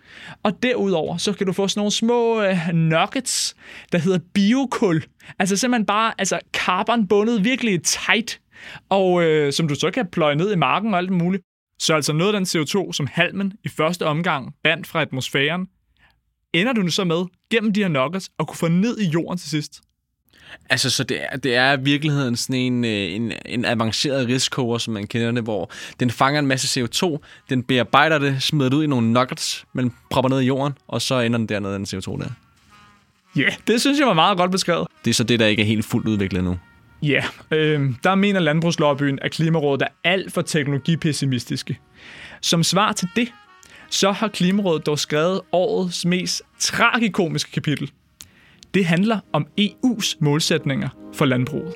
Og derudover, så kan du få sådan nogle små øh, nuggets, der hedder biokul. Altså simpelthen bare altså carbon bundet virkelig tight, og øh, som du så kan pløje ned i marken og alt muligt. Så altså noget af den CO2, som halmen i første omgang bandt fra atmosfæren, ender du nu så med gennem de her nuggets og kunne få ned i jorden til sidst. Altså, så det er, det er i virkeligheden sådan en, øh, en, en avanceret riskoger, som man kender det, hvor den fanger en masse CO2, den bearbejder det, smider det ud i nogle nuggets, men propper ned i jorden, og så ender den dernede, den CO2 der. Ja, yeah, det synes jeg var meget godt beskrevet. Det er så det, der ikke er helt fuldt udviklet nu. Ja, øh, der mener Landbrugslobbyen, at Klimarådet er alt for teknologipessimistiske. Som svar til det, så har Klimarådet dog skrevet årets mest tragikomiske kapitel. Det handler om EU's målsætninger for landbruget.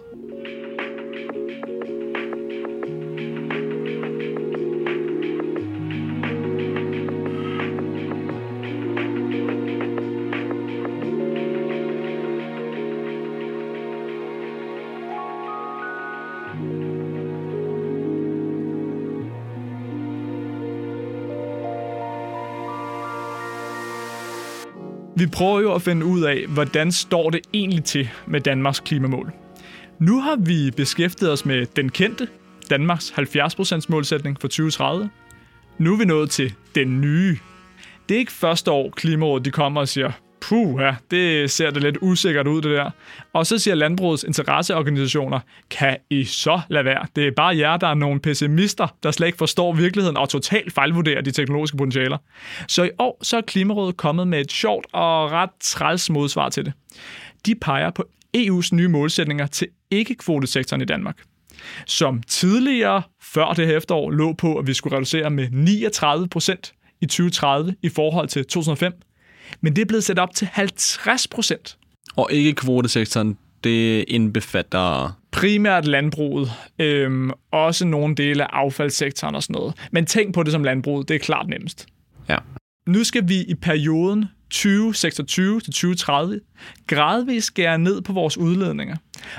Vi prøver jo at finde ud af, hvordan står det egentlig til med Danmarks klimamål. Nu har vi beskæftiget os med den kendte, Danmarks 70% målsætning for 2030. Nu er vi nået til den nye. Det er ikke første år, Klimarådet de kommer og siger, puh, ja, det ser det lidt usikkert ud, det der. Og så siger landbrugets interesseorganisationer, kan I så lade være? Det er bare jer, der er nogle pessimister, der slet ikke forstår virkeligheden og totalt fejlvurderer de teknologiske potentialer. Så i år så er Klimarådet kommet med et sjovt og ret træls modsvar til det. De peger på EU's nye målsætninger til ikke-kvotesektoren i Danmark som tidligere, før det her efterår, lå på, at vi skulle reducere med 39 procent i 2030 i forhold til 2005. Men det er blevet sat op til 50 procent. Og ikke kvotesektoren, det indbefatter... Primært landbruget, øhm, også nogle dele af affaldssektoren og sådan noget. Men tænk på det som landbruget, det er klart nemmest. Ja. Nu skal vi i perioden 2026 til 2030 gradvist skære ned på vores udledninger.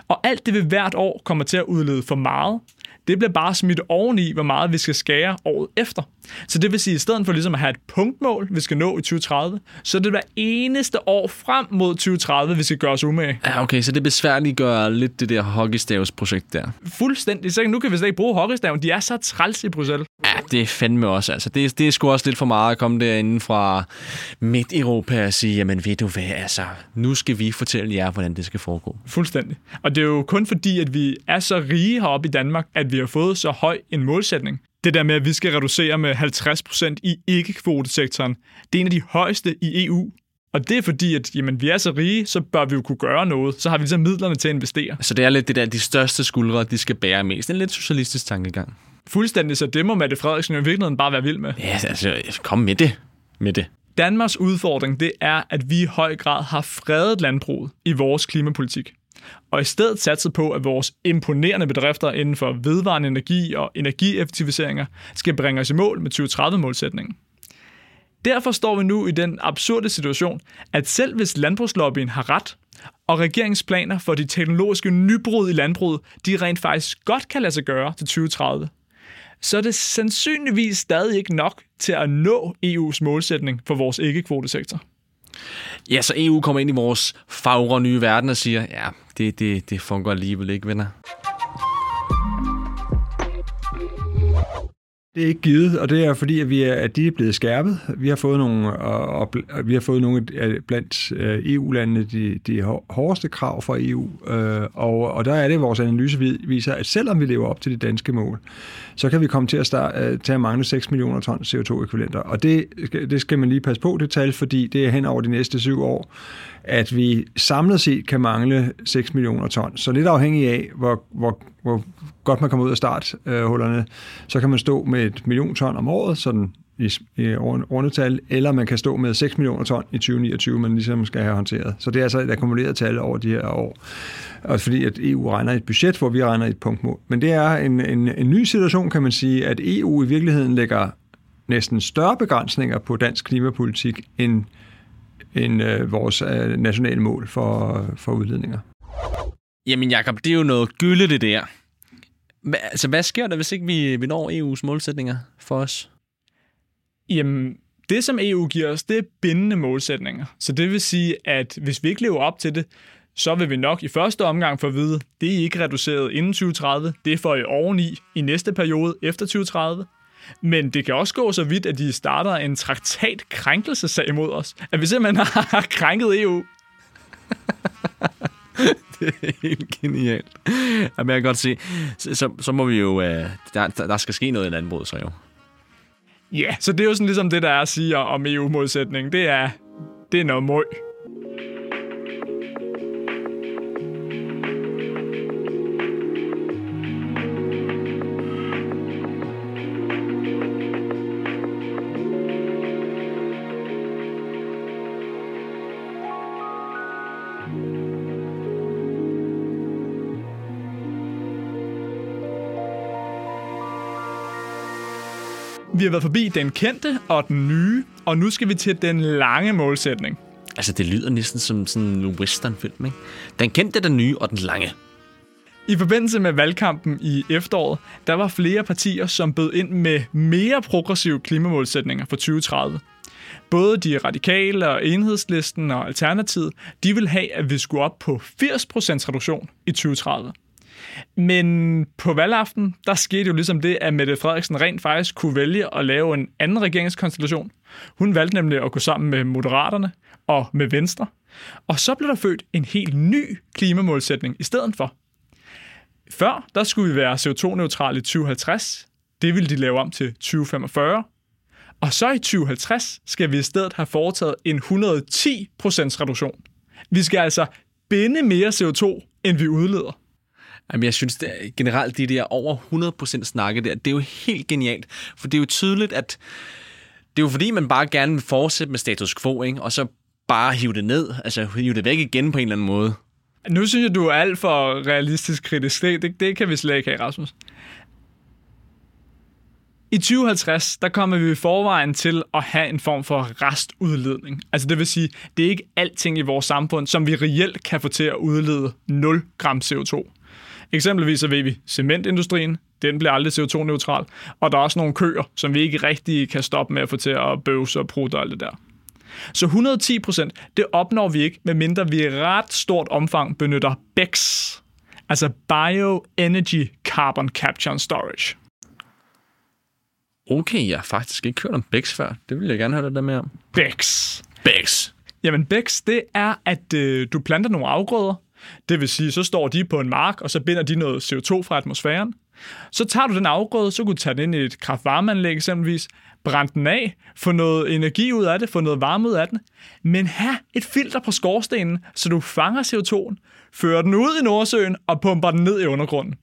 Og alt det vi hvert år kommer til at udlede for meget, det bliver bare smidt oveni, hvor meget vi skal skære året efter. Så det vil sige, at i stedet for ligesom at have et punktmål, vi skal nå i 2030, så er det hver eneste år frem mod 2030, vi skal gøre os umage. Ja, okay, så det besværligt gør lidt det der hockeystavsprojekt der. Fuldstændig. Så nu kan vi slet ikke bruge hockeystaven. De er så træls i Bruxelles. Ja, det er fandme også. Altså, det, det er sgu også lidt for meget at komme derinde fra Midt-Europa og sige, jamen ved du hvad, altså, nu skal vi fortælle jer, hvordan det skal foregå. Fuldstændig. Og det er jo kun fordi, at vi er så rige heroppe i Danmark, at vi har fået så høj en målsætning. Det der med, at vi skal reducere med 50% i ikke-kvotesektoren, det er en af de højeste i EU. Og det er fordi, at jamen, vi er så rige, så bør vi jo kunne gøre noget. Så har vi ligesom midlerne til at investere. Så det er lidt det der, de største skuldre, de skal bære mest. En lidt socialistisk tankegang. Fuldstændig, så det må Mette Frederiksen jo i virkeligheden bare være vild med. Ja, altså, kom med det. med det. Danmarks udfordring det er, at vi i høj grad har fredet landbruget i vores klimapolitik. Og i stedet satset på, at vores imponerende bedrifter inden for vedvarende energi og energieffektiviseringer skal bringe os i mål med 2030-målsætningen. Derfor står vi nu i den absurde situation, at selv hvis landbrugslobbyen har ret, og regeringsplaner for de teknologiske nybrud i landbruget, de rent faktisk godt kan lade sig gøre til 2030, så er det sandsynligvis stadig ikke nok til at nå EU's målsætning for vores ikke-kvotesektor. Ja, så EU kommer ind i vores fagre nye verden og siger, ja, det, det, det fungerer alligevel ikke, venner. Det er ikke givet, og det er fordi, at, vi er, at de er blevet skærpet. Vi har fået nogle, øh, og, og, vi har fået nogle øh, blandt øh, EU-landene de, de hårdeste krav fra EU, og, og der er det, vores analyse viser, at selvom vi lever op til de danske mål, så kan vi komme til at, starte, til at mangle 6 millioner ton CO2-ekvivalenter. Og det, det skal man lige passe på, det tal, fordi det er hen over de næste syv år, at vi samlet set kan mangle 6 millioner ton. Så lidt afhængig af, hvor, hvor, hvor godt man kommer ud af starthullerne, så kan man stå med et million ton om året, sådan i, i rundetal, eller man kan stå med 6 millioner ton i 2029, man ligesom skal have håndteret. Så det er altså et akkumuleret tal over de her år. Og fordi at EU regner et budget, hvor vi regner et punktmål. Men det er en, en, en ny situation, kan man sige, at EU i virkeligheden lægger næsten større begrænsninger på dansk klimapolitik end, end øh, vores øh, nationale mål for, for udledninger. Jamen Jacob, det er jo noget gylde det der. Hva, altså, hvad sker der, hvis ikke vi, vi når EU's målsætninger for os? Jamen, det som EU giver os, det er bindende målsætninger. Så det vil sige, at hvis vi ikke lever op til det, så vil vi nok i første omgang få at vide, det er ikke reduceret inden 2030, det er for i oveni i næste periode efter 2030. Men det kan også gå så vidt, at de starter en traktatkrænkelsesag mod os. At vi simpelthen [LAUGHS] har krænket EU. [LAUGHS] det er helt genialt. Jamen, jeg kan godt se. Så, så, så må vi jo... Øh, der, der skal ske noget i landbruget, så jo. Ja, så det er jo sådan ligesom det, der er at sige om EU-modsætningen. Det er, det er noget møg. Vi har været forbi den kendte og den nye, og nu skal vi til den lange målsætning. Altså, det lyder næsten som sådan en westernfilm, ikke? Den kendte, den nye og den lange. I forbindelse med valgkampen i efteråret, der var flere partier, som bød ind med mere progressive klimamålsætninger for 2030. Både de radikale og enhedslisten og Alternativet, de vil have, at vi skulle op på 80% reduktion i 2030. Men på valgaften, der skete jo ligesom det, at Mette Frederiksen rent faktisk kunne vælge at lave en anden regeringskonstellation. Hun valgte nemlig at gå sammen med Moderaterne og med Venstre. Og så blev der født en helt ny klimamålsætning i stedet for. Før, der skulle vi være CO2-neutrale i 2050. Det ville de lave om til 2045. Og så i 2050 skal vi i stedet have foretaget en 110% reduktion. Vi skal altså binde mere CO2, end vi udleder. Jamen, jeg synes det er, generelt, de der over 100% snakke der, det er jo helt genialt. For det er jo tydeligt, at det er jo fordi, man bare gerne vil fortsætte med status quo, ikke? og så bare hive det ned, altså hive det væk igen på en eller anden måde. Nu synes jeg, du er alt for realistisk kritisk. Det, det, det kan vi slet ikke have, Rasmus. I 2050, der kommer vi i forvejen til at have en form for restudledning. Altså det vil sige, det er ikke alting i vores samfund, som vi reelt kan få til at udlede 0 gram CO2. Eksempelvis så ved vi, cementindustrien, den bliver aldrig CO2-neutral, og der er også nogle køer, som vi ikke rigtig kan stoppe med at få til at bøvse og prutte og alt det der. Så 110 procent, det opnår vi ikke, medmindre vi i ret stort omfang benytter BECS, altså Bioenergy Carbon Capture and Storage. Okay, jeg har faktisk ikke hørt om BECS før. Det vil jeg gerne høre lidt mere om. BECS. BECS. Jamen, BECS, det er, at øh, du planter nogle afgrøder, det vil sige, så står de på en mark, og så binder de noget CO2 fra atmosfæren. Så tager du den afgrøde, så kan du tage den ind i et kraftvarmeanlæg eksempelvis, brænde den af, få noget energi ud af det, få noget varme ud af den, men have et filter på skorstenen, så du fanger CO2'en, fører den ud i Nordsøen og pumper den ned i undergrunden.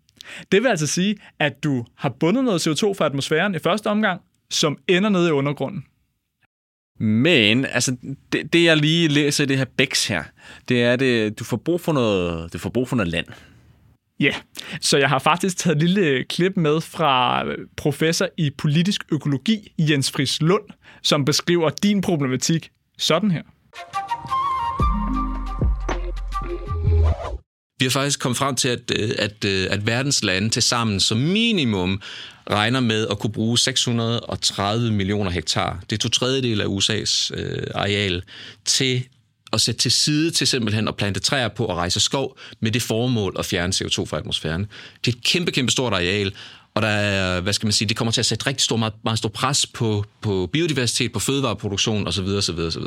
Det vil altså sige, at du har bundet noget CO2 fra atmosfæren i første omgang, som ender nede i undergrunden. Men altså, det, det, jeg lige læser i det her Bex her, det er, det, du får brug for noget, du får brug for noget land. Ja, yeah. så jeg har faktisk taget et lille klip med fra professor i politisk økologi, Jens Friis Lund, som beskriver din problematik sådan her. Vi har faktisk kommet frem til, at, øh, at, øh, at verdens lande til sammen som minimum regner med at kunne bruge 630 millioner hektar, det er to tredjedel af USA's øh, areal, til at sætte til side til simpelthen at plante træer på og rejse skov med det formål at fjerne CO2 fra atmosfæren. Det er et kæmpe, kæmpe stort areal, og der er, hvad skal man sige, det kommer til at sætte rigtig stor, meget, meget stor pres på, på biodiversitet, på fødevareproduktion osv. osv., osv.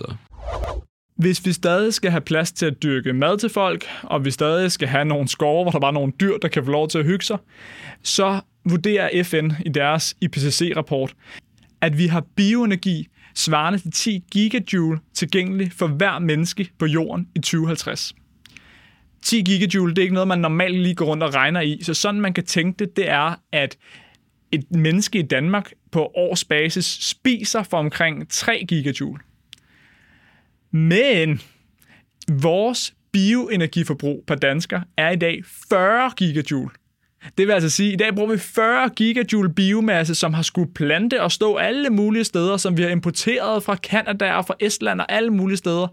Hvis vi stadig skal have plads til at dyrke mad til folk, og vi stadig skal have nogle skove, hvor der bare er nogle dyr, der kan få lov til at hygge sig, så vurderer FN i deres IPCC-rapport, at vi har bioenergi svarende til 10 gigajoule tilgængelig for hver menneske på jorden i 2050. 10 gigajoule, det er ikke noget, man normalt lige går rundt og regner i, så sådan man kan tænke det, det er, at et menneske i Danmark på årsbasis spiser for omkring 3 gigajoule. Men vores bioenergiforbrug per dansker er i dag 40 gigajoule. Det vil altså sige, at i dag bruger vi 40 gigajoule biomasse, som har skulle plante og stå alle mulige steder, som vi har importeret fra Kanada og fra Estland og alle mulige steder.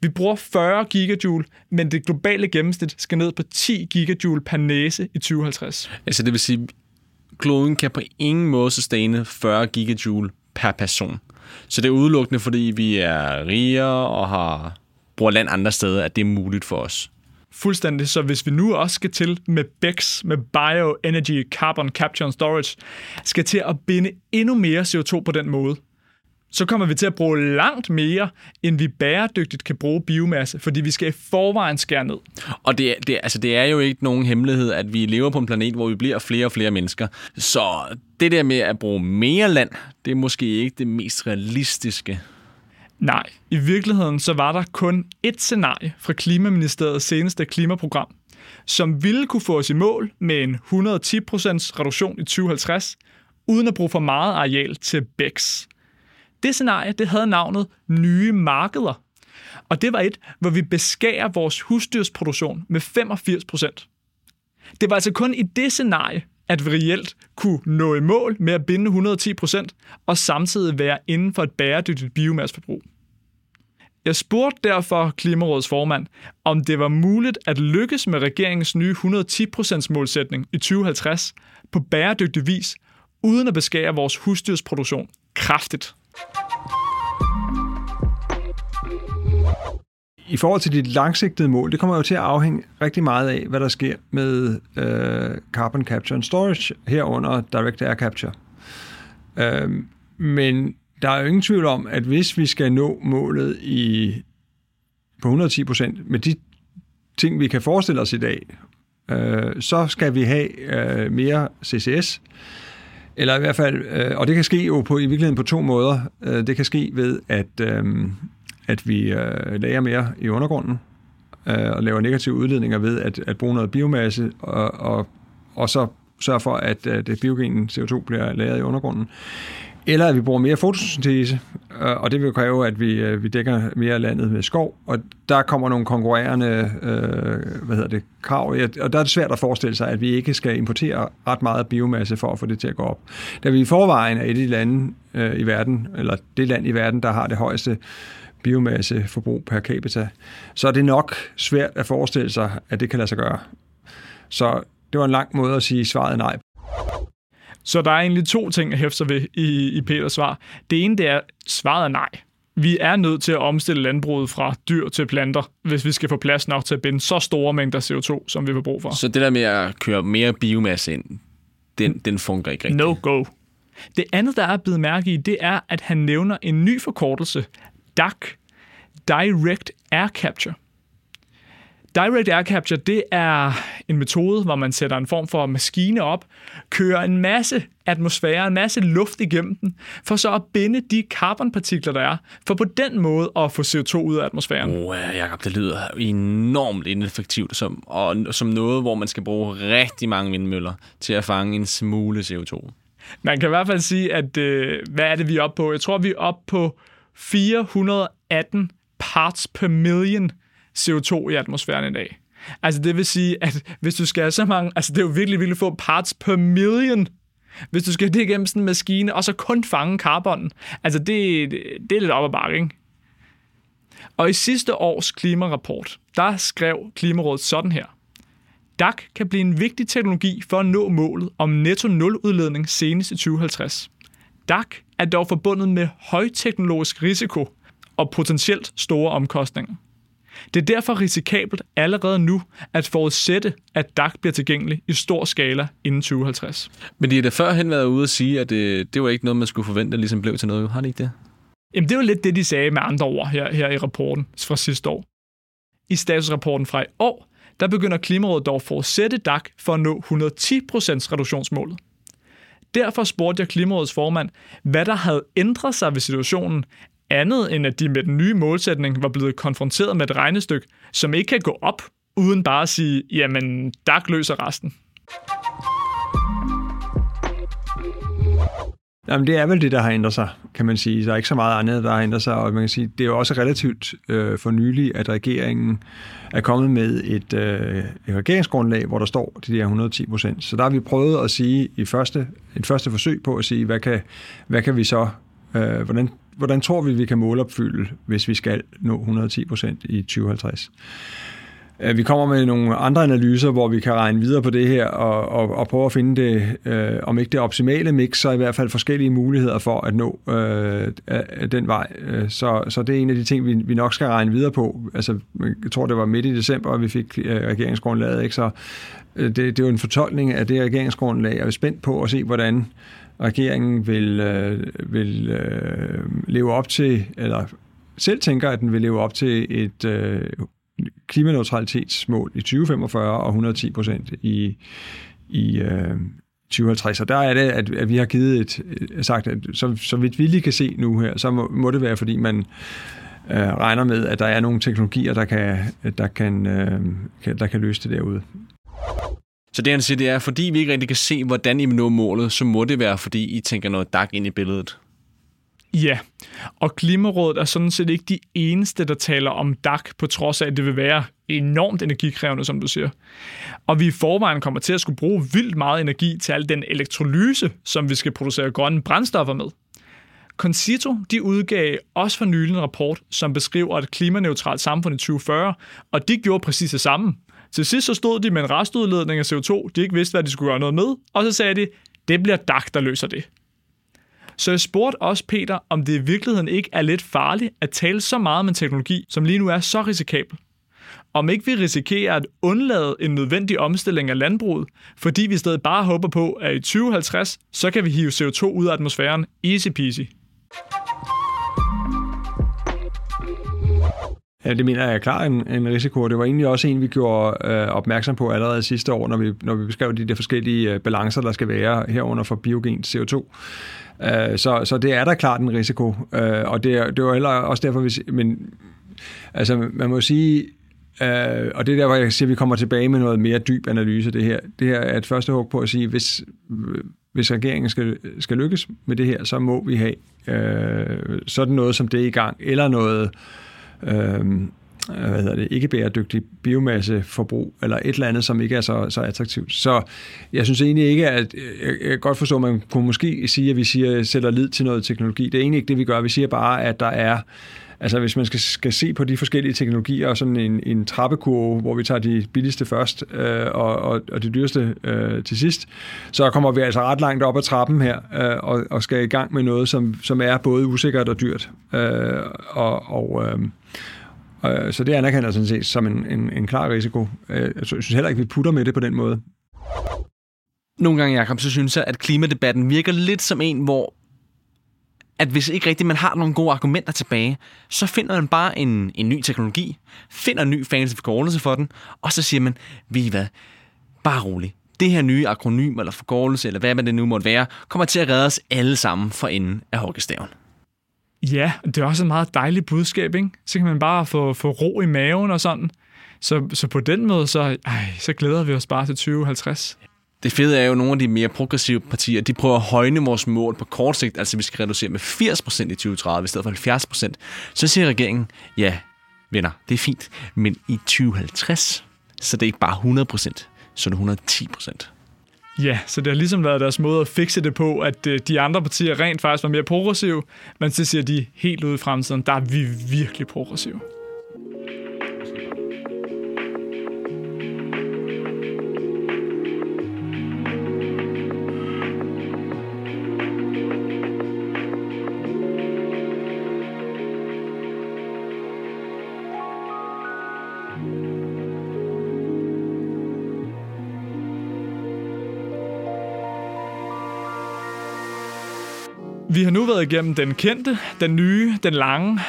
Vi bruger 40 gigajoule, men det globale gennemsnit skal ned på 10 gigajoule per næse i 2050. Altså det vil sige, kloden kan på ingen måde sustaine 40 gigajoule per person. Så det er udelukkende, fordi vi er rigere og har bruger land andre steder, at det er muligt for os. Fuldstændig. Så hvis vi nu også skal til med BECS, med Bioenergy Carbon Capture and Storage, skal til at binde endnu mere CO2 på den måde, så kommer vi til at bruge langt mere, end vi bæredygtigt kan bruge biomasse, fordi vi skal i forvejen skære ned. Og det, det, altså det er jo ikke nogen hemmelighed, at vi lever på en planet, hvor vi bliver flere og flere mennesker. Så det der med at bruge mere land, det er måske ikke det mest realistiske. Nej, i virkeligheden så var der kun et scenarie fra Klimaministeriets seneste klimaprogram, som ville kunne få os i mål med en 110% reduktion i 2050, uden at bruge for meget areal til BECS. Det scenarie det havde navnet nye markeder. Og det var et, hvor vi beskærer vores husdyrsproduktion med 85 procent. Det var altså kun i det scenarie, at vi reelt kunne nå i mål med at binde 110 procent og samtidig være inden for et bæredygtigt biomasseforbrug. Jeg spurgte derfor Klimarådets formand, om det var muligt at lykkes med regeringens nye 110% målsætning i 2050 på bæredygtig vis, uden at beskære vores husdyrsproduktion kraftigt. I forhold til dit langsigtede mål, det kommer jo til at afhænge rigtig meget af, hvad der sker med øh, carbon capture and storage herunder direct air capture. Øh, men der er jo ingen tvivl om, at hvis vi skal nå målet i, på 110 procent med de ting, vi kan forestille os i dag, øh, så skal vi have øh, mere CCS, eller i hvert fald, øh, og det kan ske jo på, i virkeligheden på to måder. Øh, det kan ske ved, at, øh, at vi øh, lager mere i undergrunden, øh, og laver negative udledninger ved at, at bruge noget biomasse, og, og, og så sørge for, at, øh, det biogene CO2 bliver lagret i undergrunden. Eller at vi bruger mere fotosyntese, øh, og det vil kræve, at vi, øh, vi dækker mere af landet med skov, og der kommer nogle konkurrerende øh, hvad hedder det, krav, og der er det svært at forestille sig, at vi ikke skal importere ret meget biomasse for at få det til at gå op. Da vi i forvejen er et af de lande øh, i verden, eller det land i verden, der har det højeste biomasseforbrug per capita, så er det nok svært at forestille sig, at det kan lade sig gøre. Så det var en lang måde at sige svaret nej så der er egentlig to ting, jeg hæfter ved i, i Peters svar. Det ene, det er, svaret er nej. Vi er nødt til at omstille landbruget fra dyr til planter, hvis vi skal få plads nok til at binde så store mængder CO2, som vi har brug for. Så det der med at køre mere biomasse ind, den, den fungerer ikke rigtigt? No go. Det andet, der er blevet mærke i, det er, at han nævner en ny forkortelse, DAC, Direct Air Capture. Direct Air Capture, det er en metode, hvor man sætter en form for maskine op, kører en masse atmosfære, en masse luft igennem den, for så at binde de carbonpartikler, der er, for på den måde at få CO2 ud af atmosfæren. Ja, Jacob, det lyder enormt ineffektivt, som, og som noget, hvor man skal bruge rigtig mange vindmøller til at fange en smule CO2. Man kan i hvert fald sige, at øh, hvad er det, vi er oppe på? Jeg tror, vi er oppe på 418 parts per million CO2 i atmosfæren i dag. Altså det vil sige, at hvis du skal have så mange, altså det er jo virkelig, virkelig få parts per million, hvis du skal det igennem sådan en maskine, og så kun fange karbon. Altså det, det er lidt op ad bakke, ikke? Og i sidste års klimarapport, der skrev Klimarådet sådan her. DAC kan blive en vigtig teknologi for at nå målet om netto nul udledning senest i 2050. DAC er dog forbundet med højteknologisk risiko og potentielt store omkostninger. Det er derfor risikabelt allerede nu at forudsætte, at DAC bliver tilgængelig i stor skala inden 2050. Men de har da førhen været ude og sige, at det, det var ikke noget, man skulle forvente, ligesom blev til noget. Har de ikke det? Jamen, det var lidt det, de sagde med andre ord her, her i rapporten fra sidste år. I statusrapporten fra i år, der begynder Klimarådet dog at forudsætte DAC for at nå 110% reduktionsmålet. Derfor spurgte jeg Klimarådets formand, hvad der havde ændret sig ved situationen, andet end at de med den nye målsætning var blevet konfronteret med et regnestykke, som ikke kan gå op, uden bare at sige, jamen, DAC løser resten. Jamen, det er vel det, der har ændret sig, kan man sige. Der er ikke så meget andet, der har ændret sig, og man kan sige, det er jo også relativt øh, for nylig, at regeringen er kommet med et, øh, et regeringsgrundlag, hvor der står de der 110 procent. Så der har vi prøvet at sige i første, et første forsøg på at sige, hvad kan, hvad kan vi så, øh, hvordan, hvordan tror vi, vi kan målopfylde, hvis vi skal nå 110 procent i 2050? Øh, vi kommer med nogle andre analyser, hvor vi kan regne videre på det her og, og, og prøve at finde det, øh, om ikke det optimale mix, så i hvert fald forskellige muligheder for at nå øh, den vej. Øh, så, så det er en af de ting, vi, vi nok skal regne videre på. Altså, jeg tror, det var midt i december, at vi fik øh, regeringsgrundlaget, ikke? så øh, det, det er jo en fortolkning af det regeringsgrundlag. og Jeg er spændt på at se, hvordan regeringen vil, øh, vil øh, leve op til, eller selv tænker, at den vil leve op til et øh, klimaneutralitetsmål i 2045 og 110 procent i, i øh, 2050. Og der er det, at, at vi har givet et, øh, sagt, at så, så vidt vi lige kan se nu her, så må, må det være, fordi man øh, regner med, at der er nogle teknologier, der kan, der kan, øh, kan, der kan løse det derude. Så det han siger, det er, fordi vi ikke rigtig kan se, hvordan I vil nå målet, så må det være, fordi I tænker noget DAC ind i billedet. Ja, og Klimarådet er sådan set ikke de eneste, der taler om DAC, på trods af, at det vil være enormt energikrævende, som du siger. Og vi i forvejen kommer til at skulle bruge vildt meget energi til al den elektrolyse, som vi skal producere grønne brændstoffer med. Concito de udgav også for nylig en rapport, som beskriver et klimaneutralt samfund i 2040, og de gjorde præcis det samme. Til sidst så stod de med en restudledning af CO2, de ikke vidste, hvad de skulle gøre noget med, og så sagde de, det bliver DAC, der løser det. Så jeg spurgte også Peter, om det i virkeligheden ikke er lidt farligt at tale så meget om en teknologi, som lige nu er så risikabel. Om ikke vi risikerer at undlade en nødvendig omstilling af landbruget, fordi vi stadig bare håber på, at i 2050, så kan vi hive CO2 ud af atmosfæren easy peasy. Ja, det mener jeg er klar en, en risiko. Det var egentlig også en, vi gjorde øh, opmærksom på allerede sidste år, når vi, når vi beskrev de der forskellige øh, balancer, der skal være herunder for biogen CO2. Øh, så, så det er der klart en risiko, øh, og det, det var heller også derfor, vi, men altså, man må sige, øh, og det er der, hvor jeg siger, at vi kommer tilbage med noget mere dyb analyse det her. Det her er et første hug på at sige, hvis, hvis regeringen skal, skal lykkes med det her, så må vi have øh, sådan noget som det i gang, eller noget øh, Øhm, øh, hvad hedder det, ikke bæredygtig biomasseforbrug, eller et eller andet, som ikke er så, så attraktivt. Så jeg synes egentlig ikke, at øh, jeg, jeg godt forstår, at man kunne måske sige, at vi siger, sætter lid til noget teknologi. Det er egentlig ikke det, vi gør. Vi siger bare, at der er Altså hvis man skal, skal se på de forskellige teknologier og sådan en, en trappekurve, hvor vi tager de billigste først øh, og, og, og de dyreste øh, til sidst, så kommer vi altså ret langt op ad trappen her øh, og, og skal i gang med noget, som, som er både usikkert og dyrt. Øh, og, og, øh, Øh, så det anerkender jeg sådan set som en, en, en klar risiko. Øh, jeg synes heller ikke, vi putter med det på den måde. Nogle gange, Jacob, så synes jeg, at klimadebatten virker lidt som en, hvor at hvis ikke rigtigt man har nogle gode argumenter tilbage, så finder man bare en, en ny teknologi, finder en ny fancy forkortelse for den, og så siger man, vi hvad, bare rolig. Det her nye akronym eller forkortelse, eller hvad man det nu måtte være, kommer til at redde os alle sammen for enden af hockeystaven. Ja, det er også et meget dejligt budskab, ikke? Så kan man bare få, få ro i maven og sådan. Så, så på den måde, så, ej, så glæder vi os bare til 2050 det fede er jo, at nogle af de mere progressive partier, de prøver at højne vores mål på kort sigt, altså vi skal reducere med 80% i 2030 i stedet for 70%. Så siger regeringen, ja, venner, det er fint, men i 2050, så det er ikke bare 100%, så det er 110%. Ja, så det har ligesom været deres måde at fikse det på, at øh, de andre partier rent faktisk var mere progressive, men så siger de helt ude i fremtiden, der er vi virkelig progressive. Vi har nu været igennem den kendte, den nye, den lange,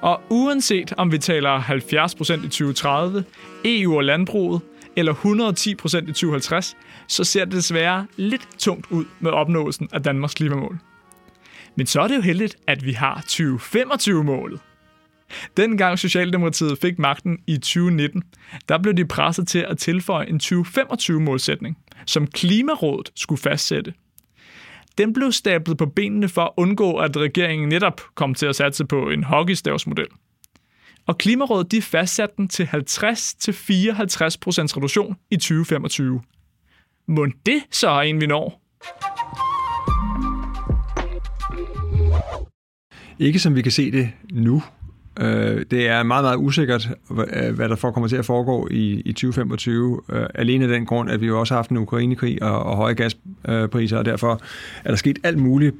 og uanset om vi taler 70% i 2030, EU og landbruget, eller 110% i 2050, så ser det desværre lidt tungt ud med opnåelsen af Danmarks klimamål. Men så er det jo heldigt, at vi har 2025-målet. Dengang Socialdemokratiet fik magten i 2019, der blev de presset til at tilføje en 2025-målsætning, som Klimarådet skulle fastsætte – den blev stablet på benene for at undgå, at regeringen netop kom til at satse på en hockeystavsmodel. Og Klimarådet de fastsatte den til 50-54% reduktion i 2025. Må det så er en, vi når? Ikke som vi kan se det nu, Øh, det er meget, meget usikkert, øh, hvad der for kommer til at foregå i, i 2025. Øh, alene af den grund, at vi jo også har haft en Ukrainekrig og, og høje gaspriser, og derfor er der sket alt muligt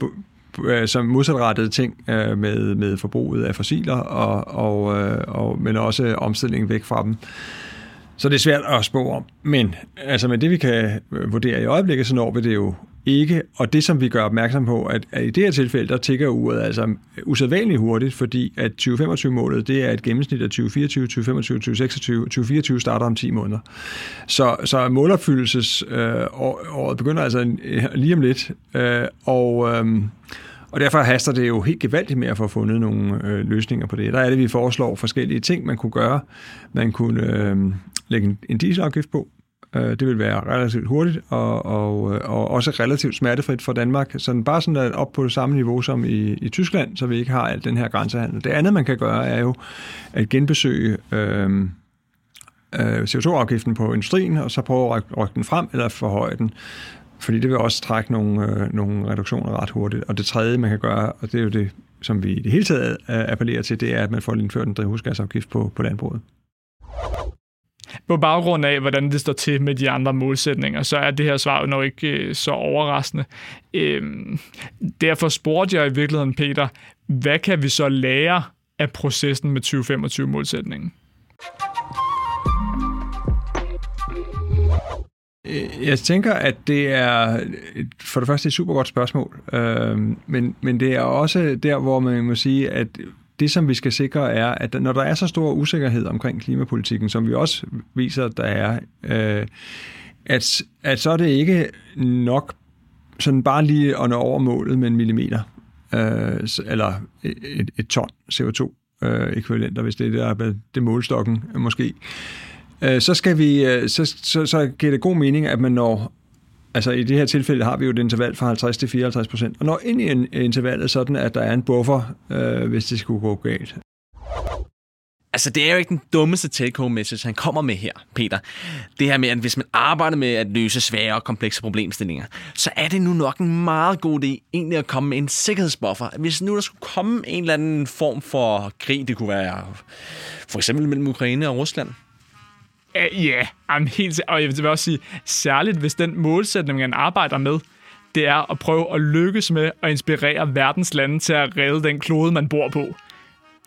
øh, som modsatrettede ting øh, med, med forbruget af fossiler, og, og, øh, og, men også omstillingen væk fra dem. Så det er svært at spå om. Men altså med det, vi kan øh, vurdere i øjeblikket, så når vi det jo ikke, og det som vi gør opmærksom på, at, at i det her tilfælde, der tigger uret altså usædvanligt hurtigt, fordi at 2025-målet, det er et gennemsnit af 2024, 2025, 2026, 2024 starter om 10 måneder. Så, så målopfyldelsesåret øh, begynder altså lige om lidt, øh, og... Øh, og derfor haster det jo helt gevaldigt med at få fundet nogle øh, løsninger på det. Der er det, vi foreslår forskellige ting, man kunne gøre. Man kunne øh, lægge en, en dieselafgift på. Øh, det vil være relativt hurtigt og, og, øh, og også relativt smertefrit for Danmark. Så bare sådan at op på det samme niveau som i, i Tyskland, så vi ikke har al den her grænsehandel. Det andet, man kan gøre, er jo at genbesøge øh, øh, CO2-afgiften på industrien, og så prøve at rykke den frem eller forhøje den. Fordi det vil også trække nogle, øh, nogle reduktioner ret hurtigt. Og det tredje, man kan gøre, og det er jo det, som vi i det hele taget øh, appellerer til, det er, at man får indført en drivhusgasafgift på, på landbruget. På baggrund af, hvordan det står til med de andre målsætninger, så er det her svar jo nok ikke øh, så overraskende. Øhm, derfor spurgte jeg i virkeligheden, Peter, hvad kan vi så lære af processen med 2025-målsætningen? Øh, jeg tænker, at det er for det første et super godt spørgsmål, øh, men, men det er også der, hvor man må sige, at det, som vi skal sikre, er, at når der er så stor usikkerhed omkring klimapolitikken, som vi også viser, der er, øh, at, at så er det ikke nok sådan bare lige at nå over målet med en millimeter, øh, eller et, et ton CO2-ekvivalenter, øh, hvis det er der, det, det målstokken måske. Øh, Øh, så skal vi, øh, så, så, så giver det god mening, at man når altså i det her tilfælde har vi jo et interval fra 50 til 54 procent, og når ind i en, øh, intervallet sådan, at der er en buffer, øh, hvis det skulle gå galt. Altså, det er jo ikke den dummeste take-home message, han kommer med her, Peter. Det her med, at hvis man arbejder med at løse svære og komplekse problemstillinger, så er det nu nok en meget god idé egentlig at komme med en sikkerhedsbuffer. Hvis nu der skulle komme en eller anden form for krig, det kunne være for eksempel mellem Ukraine og Rusland, Ja, yeah, I'm helt og jeg vil også sige, særligt hvis den målsætning, man arbejder med, det er at prøve at lykkes med at inspirere verdens lande til at redde den klode, man bor på.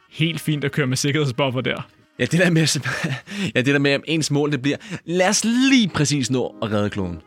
Helt fint at køre med sikkerhedsbuffer der. Ja, det der med, [LAUGHS] ja, det der med, at ens mål det bliver, lad os lige præcis nå at redde kloden.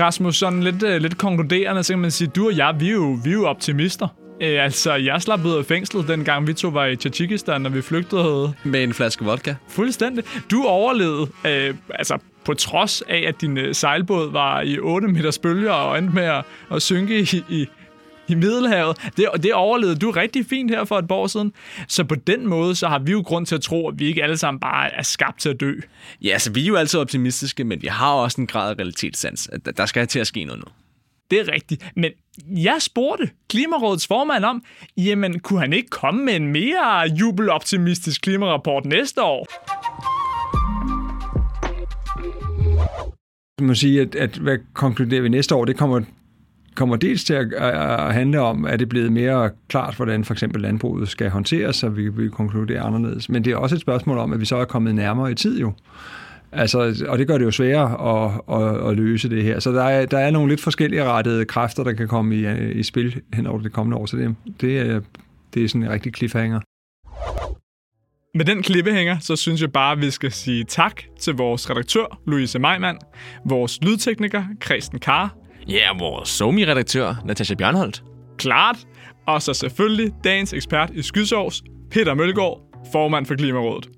Rasmus, sådan lidt, uh, lidt konkluderende, så kan man sige, du og jeg, vi er jo, vi er jo optimister. Uh, altså, jeg slap ud af fængslet, dengang vi to var i Tajikistan, og vi flygtede Med en flaske vodka. fuldstændig. Du overlevede, uh, altså på trods af, at din uh, sejlbåd var i 8 meters bølger og endte med at, at synke i, i, i Middelhavet. Det, det overlevede du rigtig fint her for et par år siden. Så på den måde, så har vi jo grund til at tro, at vi ikke alle sammen bare er skabt til at dø. Ja, altså vi er jo altid optimistiske, men vi har også en grad af realitetssans. at Der skal til at ske noget nu. Det er rigtigt. Men jeg spurgte Klimarådets formand om, jamen kunne han ikke komme med en mere jubeloptimistisk klimarapport næste år? Man må sige, at, at hvad konkluderer vi næste år, det kommer, kommer dels til at, at handle om, at det er blevet mere klart, hvordan for eksempel landbruget skal håndteres, så vi vil konkludere anderledes. Men det er også et spørgsmål om, at vi så er kommet nærmere i tid jo. Altså, og det gør det jo sværere at, at, at løse det her. Så der er, der er nogle lidt forskellige rettede kræfter, der kan komme i, i spil hen over det kommende år. Så det, det, er, det er sådan en rigtig cliffhanger. Med den klippehænger, så synes jeg bare, at vi skal sige tak til vores redaktør, Louise Meimand, vores lydtekniker, Kristen Kar, Ja, vores somi-redaktør, Natasha Bjørnholdt. klart, og så selvfølgelig dagens ekspert i skydsovs, Peter Mølgaard, formand for Klimarådet.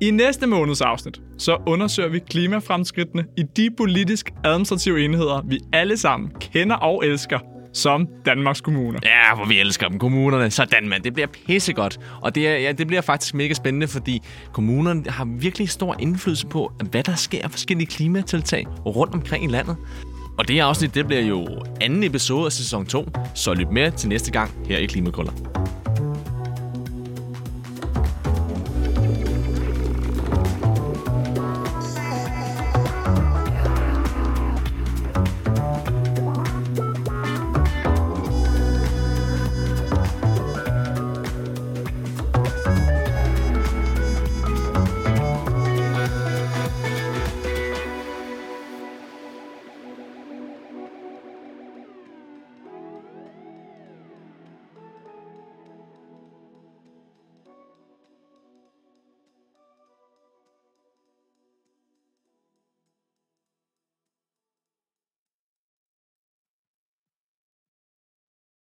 I næste måneds afsnit, så undersøger vi klimafremskridtene i de politisk-administrative enheder, vi alle sammen kender og elsker, som Danmarks Kommuner. Ja, hvor vi elsker dem, kommunerne. Sådan, mand. Det bliver pissegodt. Og det, er, ja, det bliver faktisk mega spændende, fordi kommunerne har virkelig stor indflydelse på, hvad der sker af forskellige klimatiltag rundt omkring i landet. Og det her afsnit, det bliver jo anden episode af sæson 2, så lyt med til næste gang her i Klimakrøller.